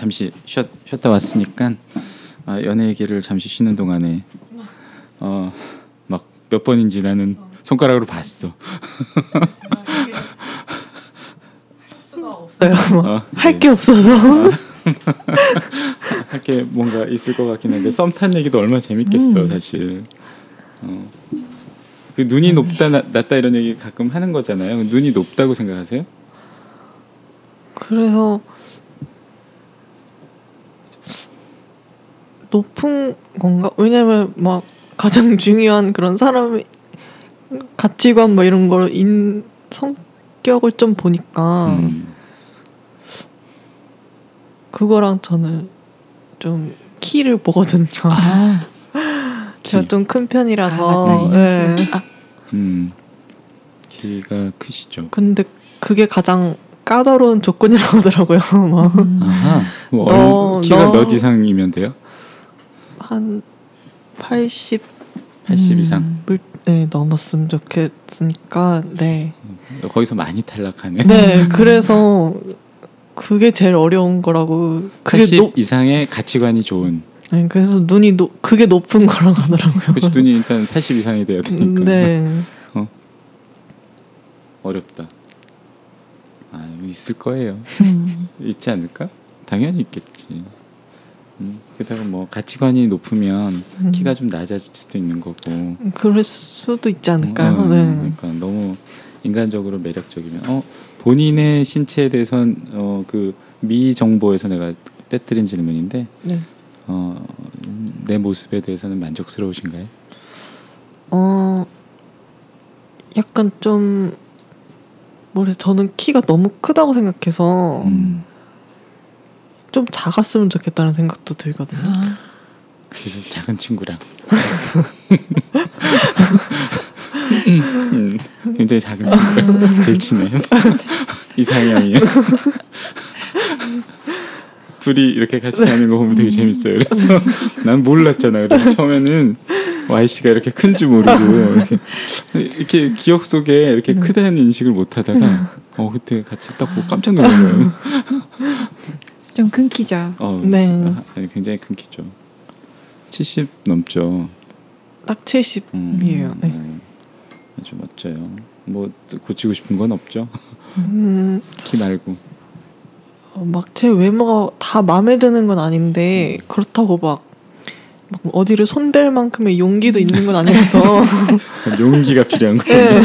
잠시 쉬었, 쉬었 다 왔으니까 아, 연애 얘기를 잠시 쉬는 동안에 어, 막 몇 번인지 나는 손가락으로 봤어. 어, 할게 없어서. 할 게 뭔가 있을 것 같긴 한데 썸탄 얘기도 얼마나 재밌겠어 사실. 어. 그 눈이 높다 나- 낮다 이런 얘기 가끔 하는 거잖아요. 눈이 높다고 생각하세요? 그래서 높은 건가? 왜냐면 막 가장 중요한 그런 사람의 가치관 뭐 이런 걸 인 성격을 좀 보니까 음. 그거랑 저는 좀 키를 보거든요. 아, 제가 키. 좀큰 아, 편이라서. 이 네. 아, 음. 키가 크시죠. 근데 그게 가장 까다로운 조건이라고 하더라고요. 막. 음. 아하. 뭐 너- 얼- 키가 너- 몇 이상이면 돼요? 한 80을 80 음. 이상. 네, 넘었으면 좋겠으니까 네. 거기서 많이 탈락하네. 네, 그래서 그게 제일 어려운 거라고. 그게 80 높, 이상의 가치관이 좋은. 네, 그래서 눈이 노, 그게 높은 거라고 하더라고요. 그렇지 눈이 일단 80 이상이 돼야 되니까. 네. 어렵다. 아 있을 거예요. 음. 있지 않을까? 당연히 있겠지. 음, 게다가 뭐 가치관이 높으면 음. 키가 좀 낮아질 수도 있는 거고. 그럴 수도 있지 않을까요? 어, 네. 그러니까 너무 인간적으로 매력적이면 어 본인의 신체에 대해선 어그 미 정보에서 내가 빼뜨린 질문인데 네. 어내 모습에 대해서는 만족스러우신가요? 어, 약간 좀 모르겠어요. 저는 키가 너무 크다고 생각해서 음. 좀 작았으면 좋겠다는 생각도 들거든요. 아, 작은 친구랑. 음, 굉장히 작은 친구 제일 친해요. 이상형이요. 둘이 이렇게 같이 다니는 거 보면 되게 재밌어요. 그래서 난 몰랐잖아. 그래서 처음에는 Y 씨가 이렇게 큰 줄 모르고 이렇게 이렇게 기억 속에 이렇게 크다는 인식을 못 하다가 어 그때 같이 딱 보고 깜짝 거예요 좀 끊기죠. 어, 네. 굉장히 큰 키죠 70 넘죠 딱 70이에요. 음, 네. 네. 아주 멋져요. 뭐 고치고 싶은 건 없죠. 음, 키 말고. 어, 막제 외모가 다 마음에 드는 건 아닌데 그렇다고 막, 막 어디를 손댈 만큼의 용기도 있는 건 아니라서 용기가 필요한 네. 거예요.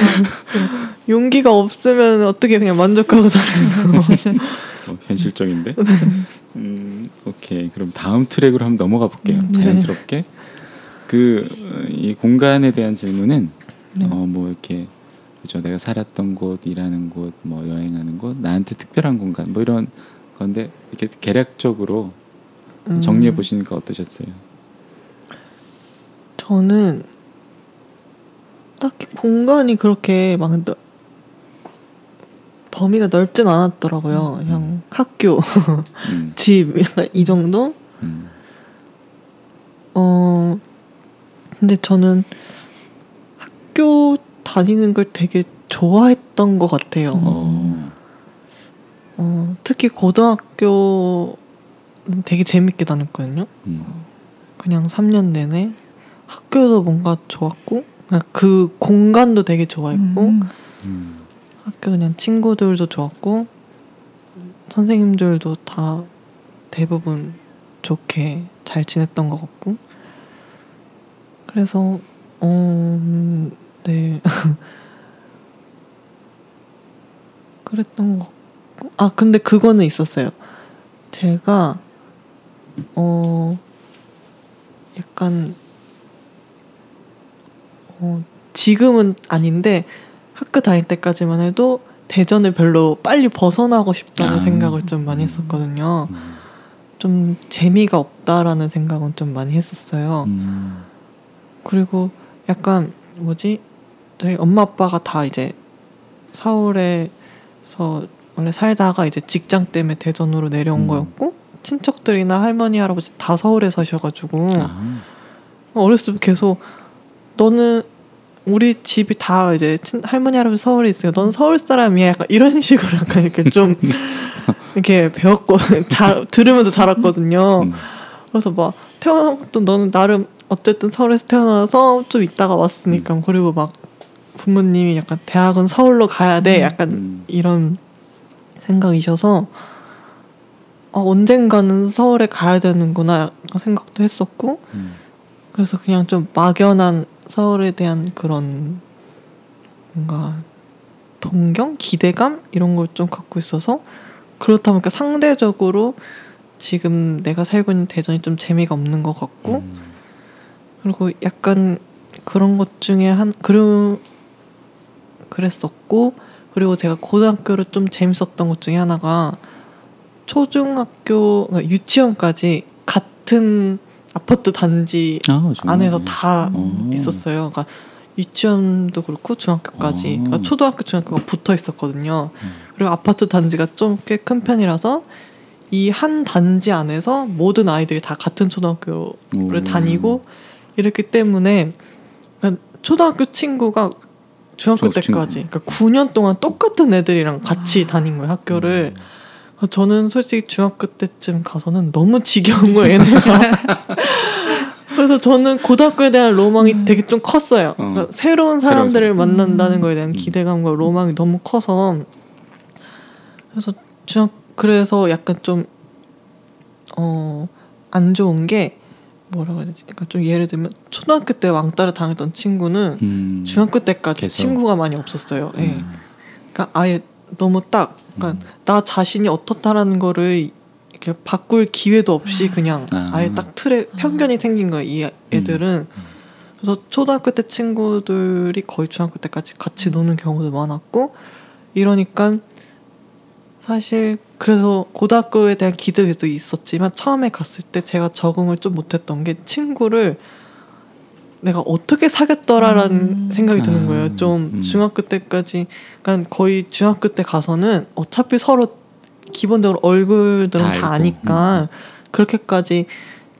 용기가 없으면 어떻게 그냥 만족하고 살아서 어, 현실적인데. 음, 오케이. 그럼 다음 트랙으로 한번 넘어가 볼게요. 음, 네. 자연스럽게. 그이 공간에 대한 질문은 네. 어뭐 이렇게 그죠. 내가 살았던 곳, 일하는 곳, 뭐 여행하는 곳, 나한테 특별한 공간, 뭐 이런 건데 이렇게 개략적으로 음, 정리해 보시니까 어떠셨어요? 저는 딱히 공간이 그렇게 막 넓- 범위가 넓진 않았더라고요. 그냥 학교, 음, 집 약간 이 정도. 음, 어 근데 저는 학교 다니는 걸 되게 좋아했던 것 같아요. 어, 어, 특히 고등학교는 되게 재밌게 다녔거든요. 음, 그냥 3년 내내 학교도 뭔가 좋았고 그냥 그 공간도 되게 좋아했고 음. 음. 학교 그냥 친구들도 좋았고 선생님들도 다 대부분 좋게 잘 지냈던 것 같고. 그래서 어, 음, 네. 그랬던 것 같고. 아 근데 그거는 있었어요. 제가 어 약간 어 지금은 아닌데 학교 다닐 때까지만 해도 대전을 별로 빨리 벗어나고 싶다는 아. 생각을 좀 많이 했었거든요. 음. 좀 재미가 없다라는 생각은 좀 많이 했었어요. 음. 그리고 약간 뭐지? 저희 엄마 아빠가 다 이제 서울에서 원래 살다가 이제 직장 때문에 대전으로 내려온 음. 거였고 친척들이나 할머니 할아버지 다 서울에 사셔가지고 아, 어렸을 때 계속 너는 우리 집이 다 이제 친, 할머니 할아버지 서울에 있어요. 넌 서울 사람이야. 약간 이런 식으로 약간 이렇게 좀 이렇게 배웠고 잘 들으면서 자랐거든요. 음. 그래서 막 태어난 것도 너는 나름 어쨌든 서울에서 태어나서 좀 있다가 왔으니까 그리고 막 부모님이 약간 대학은 서울로 가야 돼. 약간 음. 이런 생각이셔서 어, 언젠가는 서울에 가야 되는구나 약간 생각도 했었고 음. 그래서 그냥 좀 막연한 서울에 대한 그런 뭔가 동경, 기대감 이런 걸 좀 갖고 있어서 그렇다 보니까 상대적으로 지금 내가 살고 있는 대전이 좀 재미가 없는 것 같고 음. 그리고 약간 그런 것 중에 한 그런 그랬었고 그리고 제가 고등학교를 좀 재밌었던 것 중에 하나가 초중학교 그러니까 유치원까지 같은 아파트 단지 아. 안에서 다 어. 있었어요. 그러니까 유치원도 그렇고 중학교까지 어. 그러니까 초등학교 중학교가 붙어 있었거든요. 음. 그리고 아파트 단지가 좀 꽤 큰 편이라서 이 한 단지 안에서 모든 아이들이 다 같은 초등학교를 오. 다니고 이랬기 때문에 초등학교 친구가 중학교 때까지 그러니까 9년 동안 똑같은 애들이랑 같이 다닌 거예요 학교를 음. 저는 솔직히 중학교 때쯤 가서는 너무 지겨운 거예요 얘네가 그래서 저는 고등학교에 대한 로망이 음. 되게 좀 컸어요 그러니까 어. 새로운 사람들을 새로운 만난다는 음. 거에 대한 음. 기대감과 로망이 너무 커서 그래서 중학 그래서 약간 좀 어, 안 좋은 게 뭐라고 해야 되지? 그러니까 좀 예를 들면 초등학교 때 왕따를 당했던 친구는 음. 중학교 때까지 계속. 친구가 많이 없었어요. 예. 음. 그러니까 아예 너무 딱 그러니까 음. 나 자신이 어떻다라는 거를 이렇게 바꿀 기회도 없이 그냥 아. 아. 예딱 틀에 편견이 생긴 거예요. 이 애들은 음. 그래서 초등학교 때 친구들이 거의 중학교 때까지 같이 노는 경우도 많았고 이러니까 사실 그래서 고등학교에 대한 기대도 있었지만 처음에 갔을 때 제가 적응을 좀 못했던 게 친구를 내가 어떻게 사귀었더라라는 음. 생각이 드는 아, 거예요. 좀 음. 중학교 때까지 그러니까 거의 중학교 때 가서는 어차피 서로 기본적으로 얼굴들은 다. 아니까 그렇게까지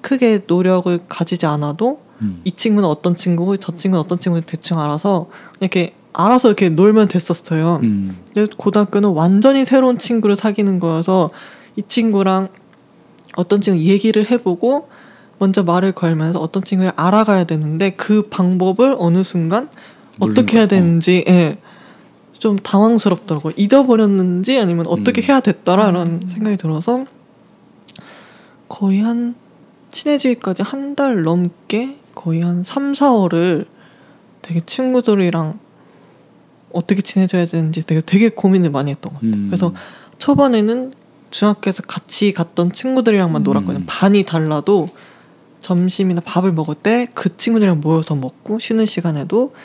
크게 노력을 가지지 않아도 음. 이 친구는 어떤 친구고 저 친구는 어떤 친구인지 대충 알아서 이렇게 알아서 이렇게 놀면 됐었어요. 음. 근데 고등학교는 완전히 새로운 친구를 사귀는 거여서 이 친구랑 어떤 친구 얘기를 해보고 먼저 말을 걸면서 어떤 친구를 알아가야 되는데 그 방법을 어느 순간 어떻게 해야 거. 되는지 예, 좀 당황스럽더라고요. 잊어버렸는지 아니면 어떻게 음. 해야 됐더라라는 음. 생각이 들어서 거의 한 친해지기까지 한 달 넘게 거의 한 3, 4월을 되게 친구들이랑 어떻게 지내줘야 되는지 되게 되게 고민을 많이 했던 것 같아요. 음. 그래서 초반에는 중학교에서 같이 갔던 친구들이랑만 음. 놀았거든요. 반이 달라도 점심이나 밥을 먹을 때 그 친구들이랑 모여서 먹고 쉬는 시간에도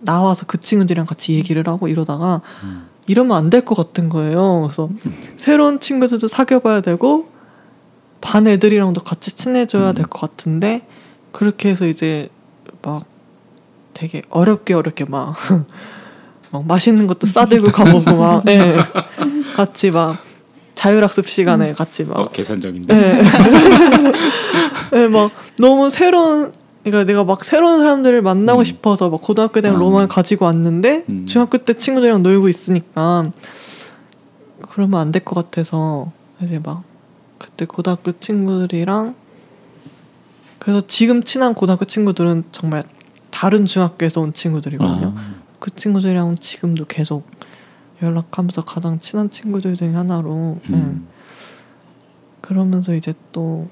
나와서 그 친구들이랑 같이 얘기를 하고 이러다가 음. 이러면 안 될 것 같은 거예요. 그래서 새로운 친구들도 사귀어봐야 되고 반 애들이랑도 같이 친해져야 음. 될것 같은데 그렇게 해서 이제 막 되게 어렵게 어렵게 막, 막 맛있는 것도 싸들고 가보고 막 예. 같이 막 자율학습 시간에 같이 막 어, 계산적인데. 예. 예, 막 너무 새로운 그러니까 내가 막 새로운 사람들을 만나고 음. 싶어서 막 고등학교 때는 아. 로망을 가지고 왔는데 음. 중학교 때 친구들이랑 놀고 있으니까 그러면 안 될 것 같아서 이제 막 그때 고등학교 친구들이랑 그래서 지금 친한 고등학교 친구들은 정말 다른 중학교에서 온 친구들이거든요. 아. 그 친구들이랑 지금도 계속 연락하면서 가장 친한 친구들 중에 하나로 예. 음. 그러면서 이제 또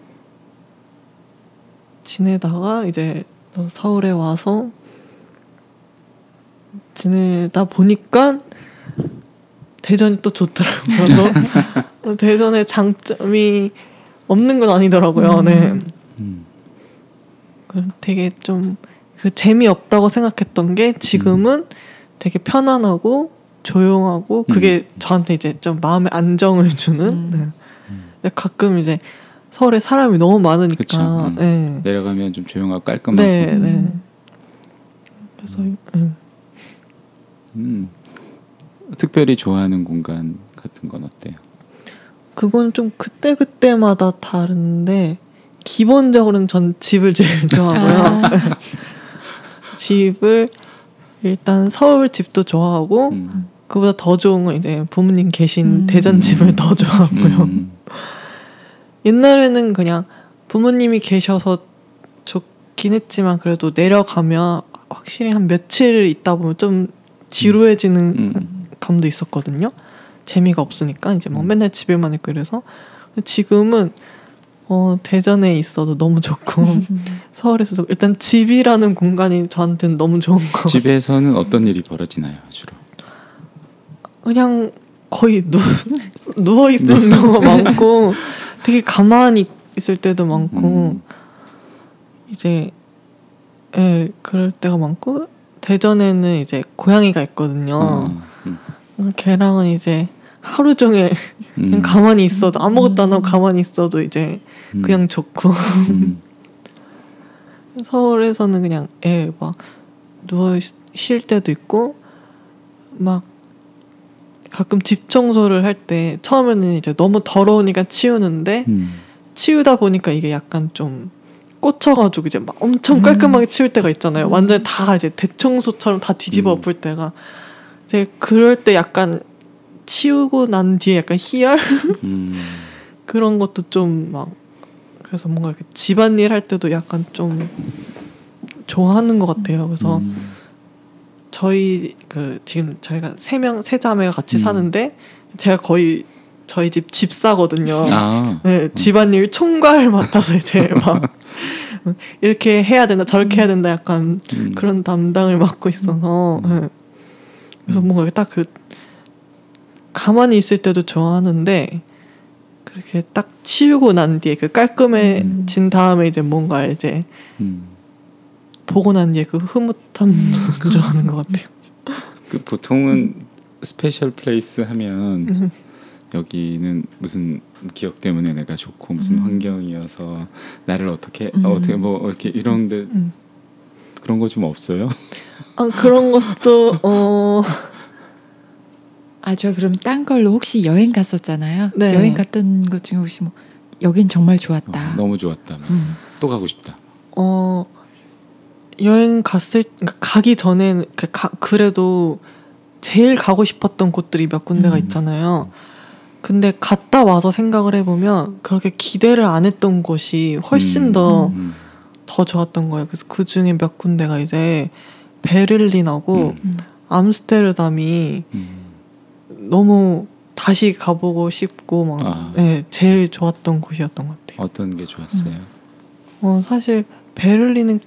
지내다가 이제 또 서울에 와서 지내다 보니까 대전이 또 좋더라고요. 또 대전에 장점이 없는 건 아니더라고요. 음. 네. 음. 그 되게 좀 그 재미없다고 생각했던 게 지금은 되게 편안하고 조용하고 그게 저한테 이제 좀 마음의 안정을 주는 음. 네. 음. 근데 가끔 이제 서울에 사람이 너무 많으니까 음. 네. 내려가면 좀 조용하고 깔끔하고. 네, 네. 음. 그래서 음. 음. 특별히 좋아하는 공간 같은 건 어때요? 그건 좀 그때 그때마다 다른데 기본적으로는 전 집을 제일 좋아하고요. 아. 집을 일단 서울 집도 좋아하고 음. 그보다 더 좋은 건 이제 부모님 계신 음. 대전 집을 더 좋아하고요. 음. 옛날에는 그냥 부모님이 계셔서 좋긴 했지만 그래도 내려가면 확실히 한 며칠 있다 보면 좀 지루해지는 음. 감도 있었거든요. 재미가 없으니까 이제 막 음. 맨날 집에만 있고 이래서 지금은 어 대전에 있어도 너무 좋고 서울에서도 일단 집이라는 공간이 저한테는 너무 좋은 거. 집에서는 어떤 일이 벌어지나요, 주로? 그냥 거의 누 누워 있는 경우가 많고 되게 가만히 있을 때도 많고 음. 이제 예 그럴 때가 많고 대전에는 이제 고양이가 있거든요. 어, 음. 걔랑은 이제 하루 종일 그냥 음. 가만히 있어도 아무것도 안 하고 가만히 있어도 이제 음. 그냥 좋고 음. 서울에서는 그냥 애 막 누워 쉴 때도 있고 막 가끔 집 청소를 할 때 처음에는 이제 너무 더러우니까 치우는데 음. 치우다 보니까 이게 약간 좀 꽂혀가지고 이제 막 엄청 깔끔하게 치울 때가 있잖아요. 음. 완전 다 이제 대청소처럼 다 뒤집어 음. 엎을 때가 이제 그럴 때 약간 치우고 난 뒤에 약간 희열 음. 그런 것도 좀 막 그래서 뭔가 이렇게 집안일 할 때도 약간 좀 좋아하는 것 같아요. 그래서 음. 저희 그 지금 저희가 세 명 세 자매가 같이 음. 사는데 제가 거의 저희 집 집사거든요. 아. 네, 집안일 총괄 맡아서 이제 막 이렇게 해야 된다 저렇게 해야 된다 약간 음. 그런 담당을 맡고 있어서 음. 네. 그래서 뭔가 딱 그 가만히 있을 때도 좋아하는데 그렇게 딱 치우고 난 뒤에 그 깔끔해진 다음에 이제 뭔가 이제 음. 보고 난 뒤에 그 흐뭇함 좋아하는 것 같아요. 그 보통은 special place 하면 음. 여기는 무슨 기억 때문에 내가 좋고 무슨 음. 환경이어서 나를 어떻게 음. 어, 어떻게 뭐 이렇게 이런데 음. 그런 거 좀 없어요? 아 그런 것도 어 아, 저 그럼 딴 걸로 혹시 여행 갔었잖아요. 네. 여행 갔던 것 중에 혹시 뭐 여긴 정말 좋았다. 어, 너무 좋았다. 음. 또 가고 싶다. 어, 여행 갔을 그러니까 가기 전에는 그 가- 그래도 제일 가고 싶었던 곳들이 몇 군데가 음. 있잖아요. 근데 갔다 와서 생각을 해보면 그렇게 기대를 안 했던 곳이 훨씬 음. 더더 음. 좋았던 거예요. 그래서 그 중에 몇 군데가 이제 베를린하고 음. 음. 암스테르담이 음. 너무 다시 가보고 싶고 막 아. 네, 제일 좋았던 곳이었던 것 같아요. 어떤 게 좋았어요? 어, 사실 베를린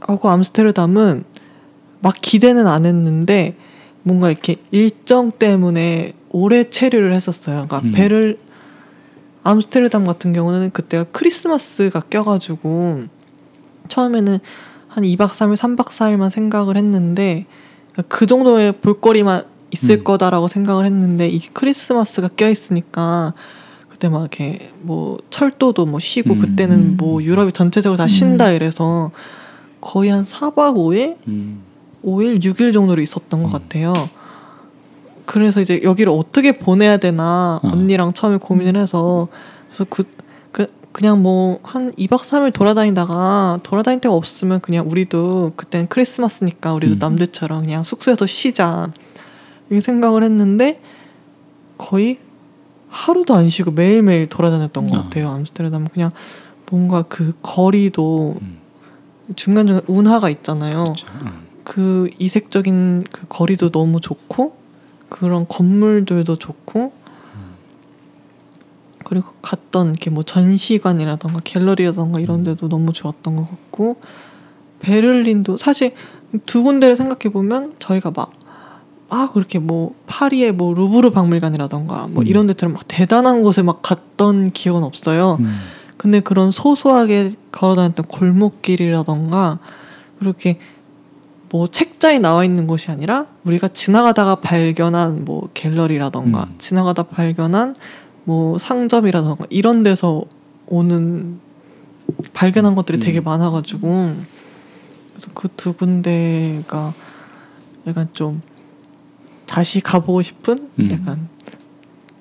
하고 암스테르담은 막 기대는 안 했는데 뭔가 이렇게 일정 때문에 오래 체류를 했었어요. 그러니까 음. 베를 암스테르담 같은 경우는 그때가 크리스마스가 껴가지고 처음에는 한 2박 3일, 3박 4일만 생각을 했는데 그 정도의 볼거리만 있을 음. 거다라고 생각을 했는데 이게 크리스마스가 껴 있으니까 그때 막 이렇게 뭐 철도도 뭐 쉬고 음. 그때는 뭐 유럽이 전체적으로 다 쉰다 음. 이래서 거의 한 4박 5일? 음. 5일, 6일 정도로 있었던 것 음. 같아요. 그래서 이제 여기를 어떻게 보내야 되나 어. 언니랑 처음에 고민을 해서 그래서 그, 그 그냥 뭐 한 2박 3일 돌아다니다가 돌아다닐 데가 없으면 그냥 우리도 그때는 크리스마스니까 우리도 음. 남들처럼 그냥 숙소에서 쉬자 이렇게 생각을 했는데 거의 하루도 안 쉬고 매일매일 돌아다녔던 것 어. 같아요. 암스테르담 그냥 뭔가 그 거리도 음. 중간중간 운하가 있잖아요. 그렇죠. 음. 그 이색적인 그 거리도 너무 좋고 그런 건물들도 좋고 그리고 갔던 이렇게 뭐 전시관이라던가 갤러리라던가 이런 데도 너무 좋았던 것 같고 베를린도 사실 두 군데를 생각해 보면 저희가 막 아, 그렇게 뭐 파리의 뭐 루브르 박물관이라던가 뭐 음. 이런 데들은 막 대단한 곳에 막 갔던 기억은 없어요. 음. 근데 그런 소소하게 걸어다녔던 골목길이라던가 이렇게 뭐 책자에 나와 있는 곳이 아니라 우리가 지나가다가 발견한 뭐 갤러리라던가 음. 지나가다 발견한 뭐 상점이라던가 이런 데서 오는 발견한 것들이 음. 되게 많아가지고 그래서 그 두 군데가 약간 좀 다시 가보고 싶은 음. 약간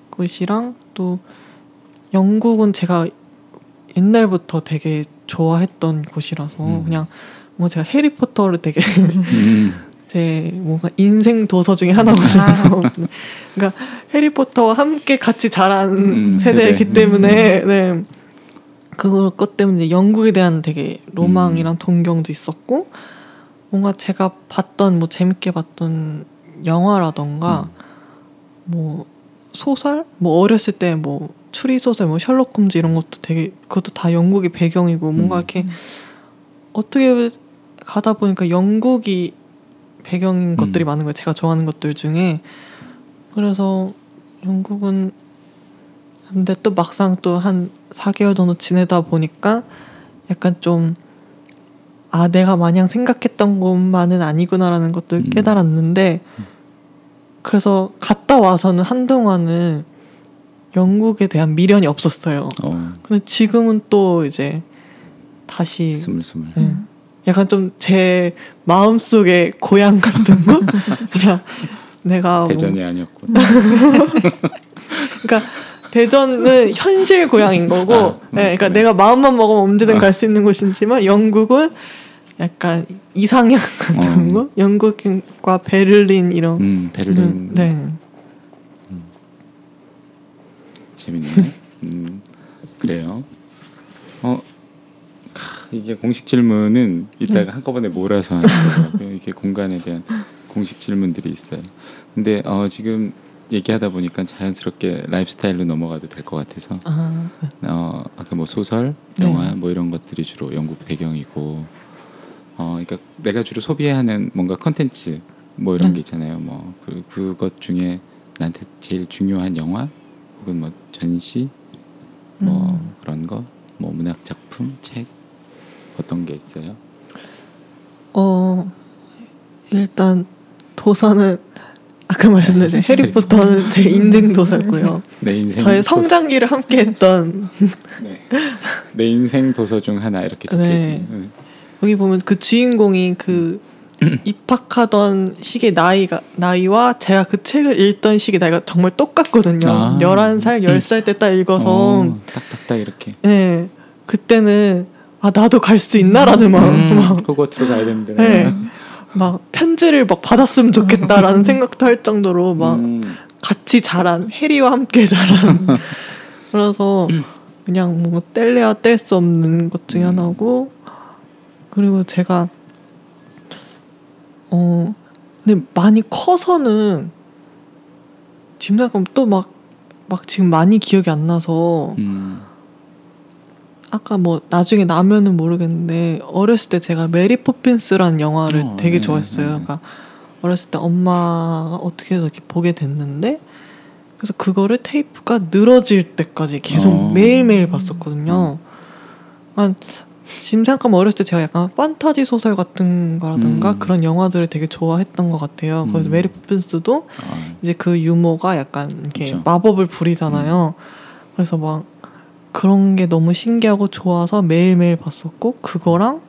곳이랑 또 영국은 제가 옛날부터 되게 좋아했던 곳이라서 음. 그냥 뭔가 제가 해리포터를 되게 음. 제 뭔가 인생 도서 중에 하나거든요. 그러니까 해리포터와 함께 같이 자란 음, 세대이기 세대. 때문에 네. 그것 때문에 영국에 대한 되게 로망이랑 동경도 있었고 뭔가 제가 봤던 뭐 재밌게 봤던 영화라던가 뭐 소설 뭐 어렸을 때 뭐 추리 소설 뭐 셜록 홈즈 이런 것도 되게 그것도 다 영국의 배경이고 뭔가 음. 이렇게 어떻게 가다 보니까 영국이 배경인 음. 것들이 많은 거예요. 제가 좋아하는 것들 중에 그래서 영국은 근데 또 막상 또 한 4개월 정도 지내다 보니까 약간 좀 아, 내가 마냥 생각했던 것만은 아니구나라는 것들 음. 깨달았는데, 그래서 갔다 와서는 한동안은 영국에 대한 미련이 없었어요. 어, 근데 지금은 또 이제 다시 스물스물. 네. 약간 좀 제 마음 속에 고향 같은 거? 그냥 내가 뭐- 대전이 아니었군. 그러니까 대전은 현실 고향인 거고, 아, 음, 네, 그러니까 네. 내가 마음만 먹으면 언제든 아. 갈수 있는 곳이지만 영국은 약간 이상향 같은 어. 거, 영국과 베를린 이런, 음, 베를린. 음, 네, 재밌네. 음, 그래요. 어, 캬, 이게 공식 질문은 이따가 한꺼번에 몰아서 하는. 이게 공간에 대한 공식 질문들이 있어요. 근데 어, 지금 얘기하다 보니까 자연스럽게 라이프 스타일로 넘어가도 될 것 같아서 아, 어, 아까 뭐 소설, 네. 영화 뭐 이런 것들이 주로 영국 배경이고 어, 그러니까 내가 주로 소비하는 뭔가 컨텐츠 뭐 이런 네. 게 있잖아요. 뭐 그, 그것 중에 나한테 제일 중요한 영화 혹은 뭐 전시 뭐 음. 그런 거, 뭐 문학 작품, 책 어떤 게 있어요? 어, 일단 도서는 아까 말씀드린 해리포터는 제 인생 도서고요. 내 인생 저의 도- 성장기를 함께했던 네. 내 인생 도서 중 하나 이렇게 적혀 네. 있어요. 네. 여기 보면 그 주인공이 그 입학하던 시기 나이가 나이와 제가 그 책을 읽던 시기 나이가 정말 똑같거든요. 아. 11살, 10살 때 딱 읽어서 어, 딱딱딱 이렇게. 예. 그때는 아 나도 갈 수 있나라는 마음 음, 막 호거트로 가야 되는데. 네. 막 편지를 막 받았으면 좋겠다라는 생각도 할 정도로 막 음, 같이 자란 해리와 함께 자란 그래서 그냥 뭐 뗄래야 뗄 수 없는 것 중에 음. 하나고 그리고 제가 어 근데 많이 커서는 지금 생각하면 또막 막 지금 많이 기억이 안 나서 음, 아까 뭐 나중에 나면은 모르겠는데 어렸을 때 제가 메리 포핀스라는 영화를 어, 되게 네, 좋아했어요. 네. 그러니까 어렸을 때 엄마가 어떻게 해서 이렇게 보게 됐는데 그래서 그거를 테이프가 늘어질 때까지 계속 어. 매일매일 봤었거든요. 한 지금 생각하면 어렸을 때 제가 약간 판타지 소설 같은 거라든가 음. 그런 영화들을 되게 좋아했던 것 같아요. 그래서 음. 메리 포핀스도 아, 이제 그 유모가 약간 이렇게. 음. 마법을 부리잖아요. 그래서 막 그런 게 너무 신기하고 좋아서 매일매일 봤었고 그거랑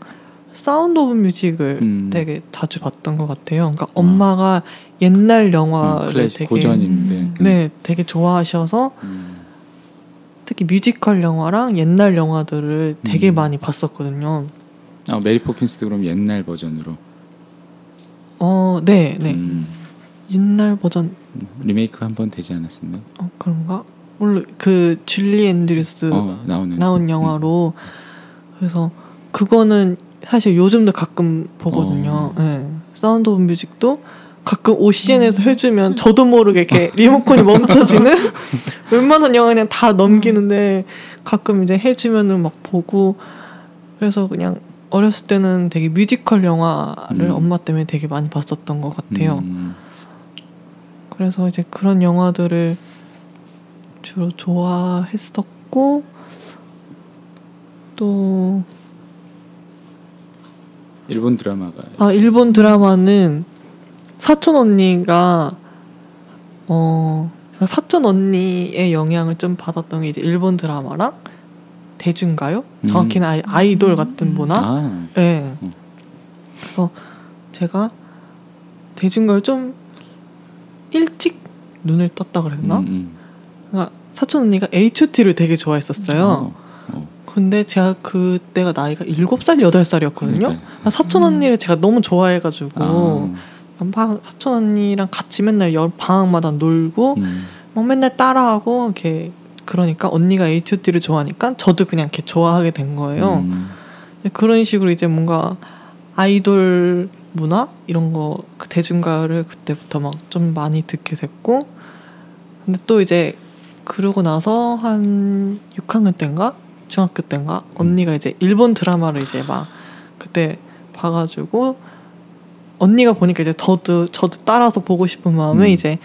사운드 오브 뮤직을 음. 되게 자주 봤던 것 같아요. 그러니까 엄마가 옛날 어, 영화를 되게 고전인데. 네, 되게 좋아하셔서 음, 특히 뮤지컬 영화랑 옛날 영화들을 되게 음. 많이 봤었거든요. 아 메리 포핀스도 그럼 옛날 버전으로. 어, 네, 네. 음, 옛날 버전 리메이크 한 번 되지 않았었나? 어, 그런가? 물론 그 줄리 앤드류스 어 나오는. 나온 영화로 그래서 그거는 사실 요즘도 가끔 보거든요. 어. 예. 사운드 오브 뮤직도 가끔 OCN에서 해주면 저도 모르게 이렇게 리모컨이 멈춰지는 웬만한 영화 그냥 다 넘기는데 가끔 이제 해주면은 막 보고 그래서 그냥 어렸을 때는 되게 뮤지컬 영화를 음. 엄마 때문에 되게 많이 봤었던 것 같아요. 음, 그래서 이제 그런 영화들을 주로 좋아했었고 또 일본 드라마가. 아, 일본 드라마는 사촌 언니가 어 사촌 언니의 영향을 좀 받았던 게 이제 일본 드라마랑 대중가요? 음. 정확히는 아이, 아이돌 같은 문화. 아, 네. 음. 그래서 제가 대중가를 좀 일찍 눈을 떴다 그랬나? 음, 음. 그러니까 사촌 언니가 H.O.T.를 되게 좋아했었어요. 어, 어, 근데 제가 그때가 나이가 7살, 8살이었거든요. 그러니까요. 사촌 언니를 제가 너무 좋아해가지고 아, 사촌 언니랑 같이 맨날 여 방학마다 놀고 음. 막 맨날 따라하고 이렇게 그러니까 언니가 H.O.T.를 좋아하니까 저도 그냥 이렇게 좋아하게 된 거예요. 음. 그런 식으로 이제 뭔가 아이돌 문화 이런 거그 대중가를 그때부터 막 좀 많이 듣게 됐고 근데 또 이제 그러고 나서 한 6학년 때인가 중학교 때인가 언니가 이제 일본 드라마를 이제 막 그때 봐가지고 언니가 보니까 이제 저도 저도 따라서 보고 싶은 마음에 음. 이제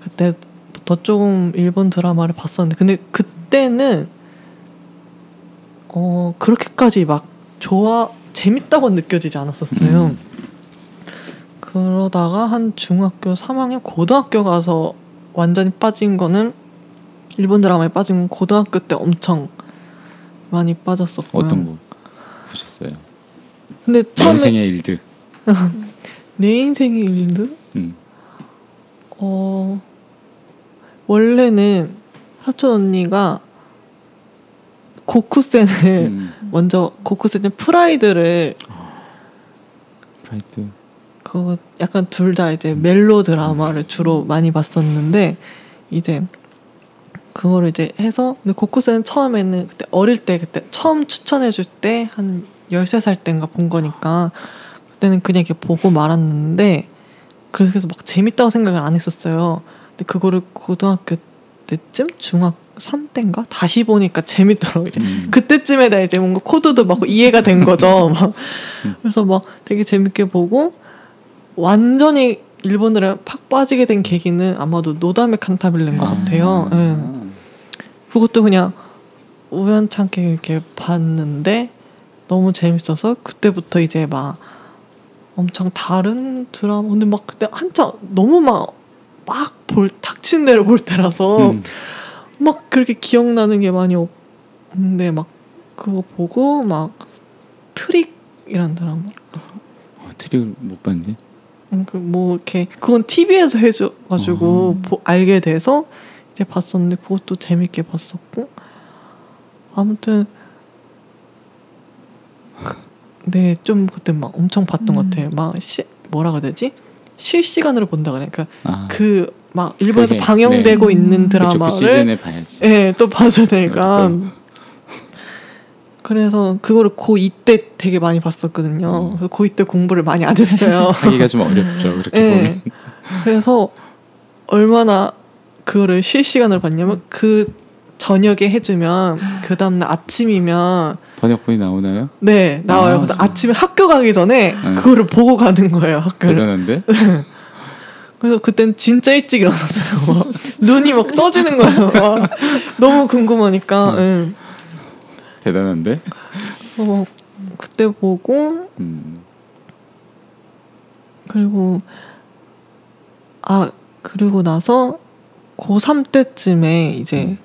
그때부터 조금 일본 드라마를 봤었는데 근데 그때는 어 그렇게까지 막 좋아 재밌다고 느껴지지 않았었어요. 음. 그러다가 한 중학교 3학년 고등학교 가서 완전히 빠진 거는 일본 드라마에 빠진 건 고등학교 때 엄청 많이 빠졌었고요. 어떤 거 보셨어요? 근데 내 처음에 인생의 일드. 내 인생의 일드? 음. 어 원래는 사촌 언니가 고쿠센을 음. 먼저 고쿠센의 프라이드를 프라이드. 그거 약간 둘 다 이제 멜로 드라마를 주로 많이 봤었는데 이제 그거를 이제 해서 근데 고쿠센은 처음에는 그때 어릴 때 그때 처음 추천해 줄 때한 13살 때인가 본 거니까 그 때는 그냥 이렇게 보고 말았는데 그래서 막 재밌다고 생각을 안 했었어요. 근데 그거를 고등학교 때쯤 중학 3 때인가 다시 보니까 재밌더라고요. 이제 음. 그때쯤에 다 이제 뭔가 코드도 막 이해가 된 거죠. 막 음. 그래서 막 되게 재밌게 보고 완전히 일본어를 팍 빠지게 된 계기는 아마도 노다메 칸타빌레인 것 같아요. 예. 아. 그것도 그냥 우연찮게 이렇게 봤는데 너무 재밌어서 그때부터 이제 막 엄청 다른 드라마 근데 막 그때 한창 너무 막 막볼 닥친 대로 볼 때라서 음. 막 그렇게 기억나는 게 많이 없는데 막 그거 보고 막 트릭이란 드라마 어, 트릭을 못 봤는데. 그뭐 이렇게 그건 TV에서 해줘가지고 음. 보- 알게 돼서 이제 봤었는데 그것도 재밌게 봤었고 아무튼 네 좀 그때 막 엄청 봤던 것 음. 같아요. 막 시, 뭐라 그래야 되지? 실시간으로 본다 그래. 그러니까 아. 그막 일본에서 그게, 방영되고 네. 있는 그 드라마를. 예, 또 봐줘야 되니까. 또. 그래서 그거를 고2 때 되게 많이 봤었거든요. 음. 그래서 고2 때 공부를 많이 안 했어요. 하기가 좀 어렵죠. 그렇게 예. 보면. 그래서 얼마나 그거를 실시간으로 봤냐면 그 저녁에 해주면 그 다음날 아침이면 번역본이 나오나요? 네 나와요. 아, 그래서. 아침에 학교 가기 전에 네. 그거를 보고 가는 거예요. 학교를. 대단한데? 그래서 그땐 진짜 일찍 일어났어요. 막 눈이 막 떠지는 거예요. 막 너무 궁금하니까. 예. 대단한데? 어, 그때 보고 음. 그리고 아 그리고 나서 고3 때쯤에 이제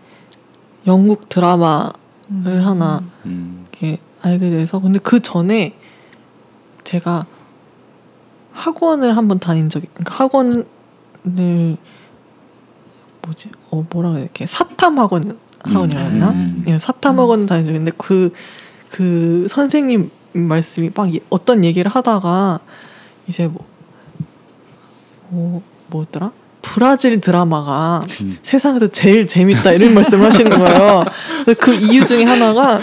영국 드라마를 하나 음. 이렇게 알게 돼서 근데 그 전에 제가 학원을 한번 다닌 적이 그러니까 학원을 뭐지 어 뭐라 그래야 이렇게 사탐 학원 학원이라 음, 했나 음. 예 사탐 학원 다닌 적이 있는데 그그 선생님 말씀이 막 이- 어떤 얘기를 하다가 이제 뭐, 뭐 뭐였더라 브라질 드라마가 음. 세상에서 제일 재밌다 이런 말씀을 하시는 거예요. 그 이유 중에 하나가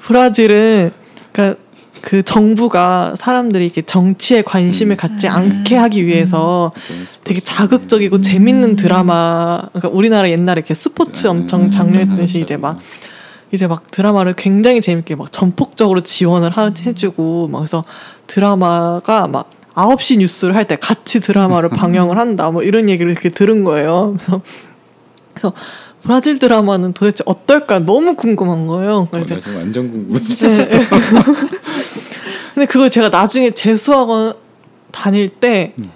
브라질은 그러니까 그 정부가 사람들이 이렇게 정치에 관심을 음. 갖지 음. 않게 하기 위해서 스포츠. 되게 자극적이고 음. 재밌는 드라마 그러니까 우리나라 옛날에 이렇게 스포츠 엄청 음, 장려했듯이 음, 이제 막 이제 막 드라마를 굉장히 재밌게 막 전폭적으로 지원을 하, 해주고 막 그래서 드라마가 막 9시 뉴스를 할 때 같이 드라마를 방영을 한다 뭐 이런 얘기를 이렇게 들은 거예요. 그래서 그래서 브라질 드라마는 도대체 어떨까 너무 궁금한 거예요. 어, 그래서 나 지금 완전 궁금해. 네. 근데 그걸 제가 나중에 재수학원 다닐 때 음.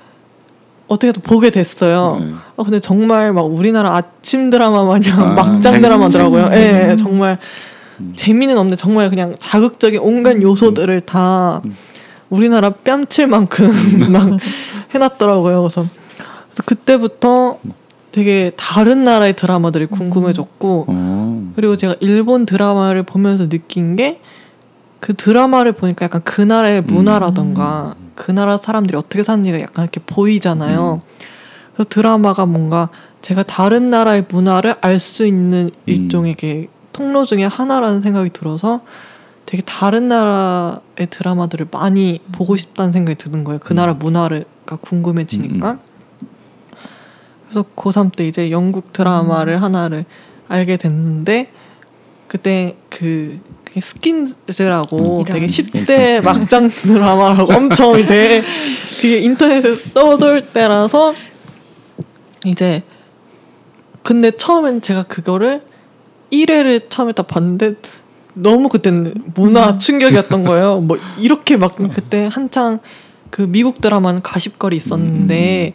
어떻게든 보게 됐어요. 네. 어, 근데 정말 막 우리나라 아침 드라마 마냥 아, 막장 드라마더라고요. 예, 예, 정말 음. 재미는 없는데 정말 그냥 자극적인 온갖 요소들을 다 음. 우리나라 뺨칠 만큼 막 해놨더라고요. 그래서, 그래서 그때부터 되게 다른 나라의 드라마들이 궁금해졌고 어. 그리고 제가 일본 드라마를 보면서 느낀 게 그 드라마를 보니까 약간 그 나라의 문화라던가 음. 그 나라 사람들이 어떻게 사는지가 약간 이렇게 보이잖아요. 그래서 드라마가 뭔가 제가 다른 나라의 문화를 알 수 있는 일종의 이렇게 통로 중에 하나라는 생각이 들어서 되게 다른 나라의 드라마들을 많이 보고 싶다는 생각이 드는 거예요. 그 나라 문화가 궁금해지니까. 그래서 고3 때 이제 영국 드라마를 하나를 알게 됐는데 그때 그 스킨즈라고 음, 되게 이런. 10대 막장 드라마라고 엄청 이제 그게 인터넷에 떠돌 때라서 이제 근데 처음엔 제가 그거를 1회를 처음에 딱 봤는데 너무 그때는 문화 충격이었던 거예요. 뭐 이렇게 막 그때 한창 그 미국 드라마는 가십거리 있었는데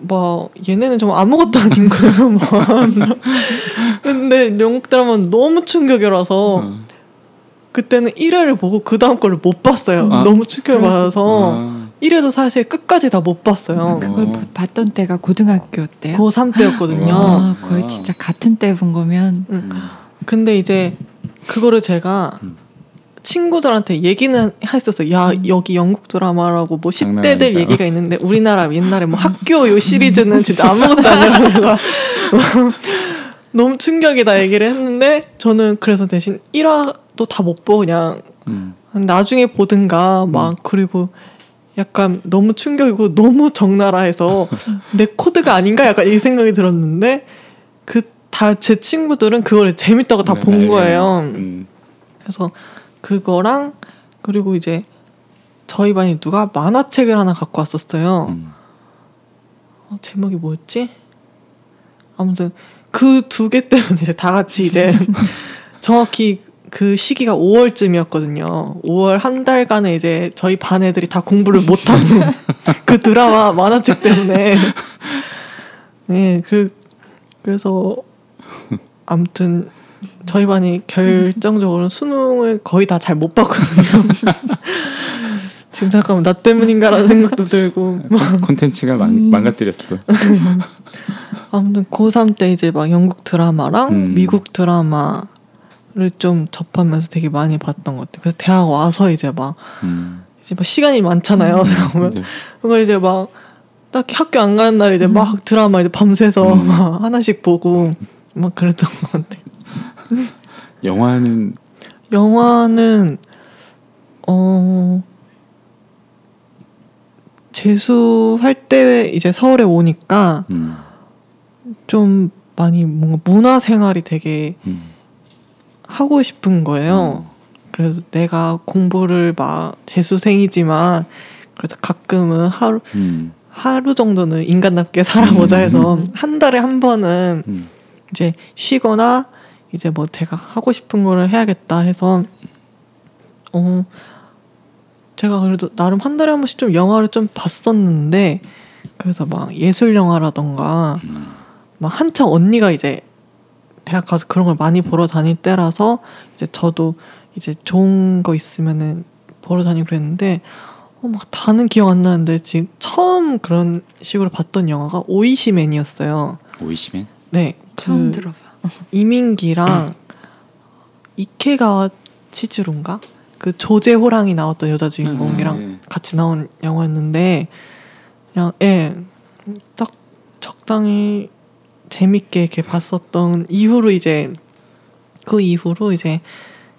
뭐 얘네는 좀 아무것도 아닌 거예요. 뭐. 근데 영국 드라마는 너무 충격이라서 어. 그때는 1회를 보고 그 다음 거를 못 봤어요. 아, 너무 충격을 받아서 아. 1회도 사실 끝까지 다 못 봤어요. 그걸 어. 봤던 때가 고등학교 때요. 고3 때였거든요. 아, 거의 아. 진짜 같은 때 본 거면 음. 근데 이제 그거를 제가 음. 친구들한테 얘기는 했었어요. 야 여기 영국 드라마라고 뭐 장난 10대들 아니다. 얘기가 있는데 우리나라 옛날에 뭐 학교 요 시리즈는 진짜 아무것도 내가 너무 충격이다 얘기를 했는데 저는 그래서 대신 1화도 다 못 보고 그냥 음. 나중에 보든가 막 그리고 약간 너무 충격이고 너무 적나라해서 내 코드가 아닌가 약간 이 생각이 들었는데 그 다 제 친구들은 그거를 재밌다고 다 네, 본 네, 거예요. 음. 그래서 그거랑 그리고 이제 저희 반에 누가 만화책을 하나 갖고 왔었어요. 음. 어, 제목이 뭐였지? 아무튼 그 두 개 때문에 이제 다 같이 이제 정확히 그 시기가 5월쯤이었거든요. 5월 한 달간에 이제 저희 반 애들이 다 공부를 못하고 그 드라마 만화책 때문에 네, 그 그래서 아무튼 저희 반이 결정적으로 수능을 거의 다 잘 못 봤거든요. 지금 잠깐만 나 때문인가라는 생각도 들고 콘텐츠가 망, 음. 망가뜨렸어. 아무튼 고3 때 이제 막 영국 드라마랑 음. 미국 드라마를 좀 접하면서 되게 많이 봤던 것 같아요. 그래서 대학 와서 이제 막 음. 이제 막 시간이 많잖아요. 보면 이제 그거 이제 막 딱히 학교 안 가는 날 이제 막 드라마 이제 밤새서 음. 막 하나씩 보고 막 그랬던 것 같아요. 영화는 영화는 어 재수할 때 이제 서울에 오니까 음. 좀 많이 뭔가 문화 생활이 되게 음. 하고 싶은 거예요. 그래서 내가 공부를 막 재수생이지만 그래도 가끔은 하루 음. 하루 정도는 인간답게 살아보자 해서 음. 한 달에 한 번은 음. 이제 쉬거나 이제 뭐 제가 하고 싶은 거를 해야겠다 해서 어 제가 그래도 나름 한 달에 한 번씩 좀 영화를 좀 봤었는데 그래서 막 예술 영화라던가 음. 막 한창 언니가 이제 대학 가서 그런 걸 많이 보러 다닐 때라서 이제 저도 이제 좋은 거 있으면은 보러 다니고 그랬는데 어, 막 다는 기억 안 나는데 지금 처음 그런 식으로 봤던 영화가 오이시맨이었어요. 오이시맨? 네, 처음 그 들어봐. 이민기랑 이케가와 치즈루인가 그 조제 호랑이 나왔던 여자 주인공이랑 음. 같이 나온 영화였는데 그냥 예딱 적당히 재밌게 이렇게 봤었던 이후로 이제 그 이후로 이제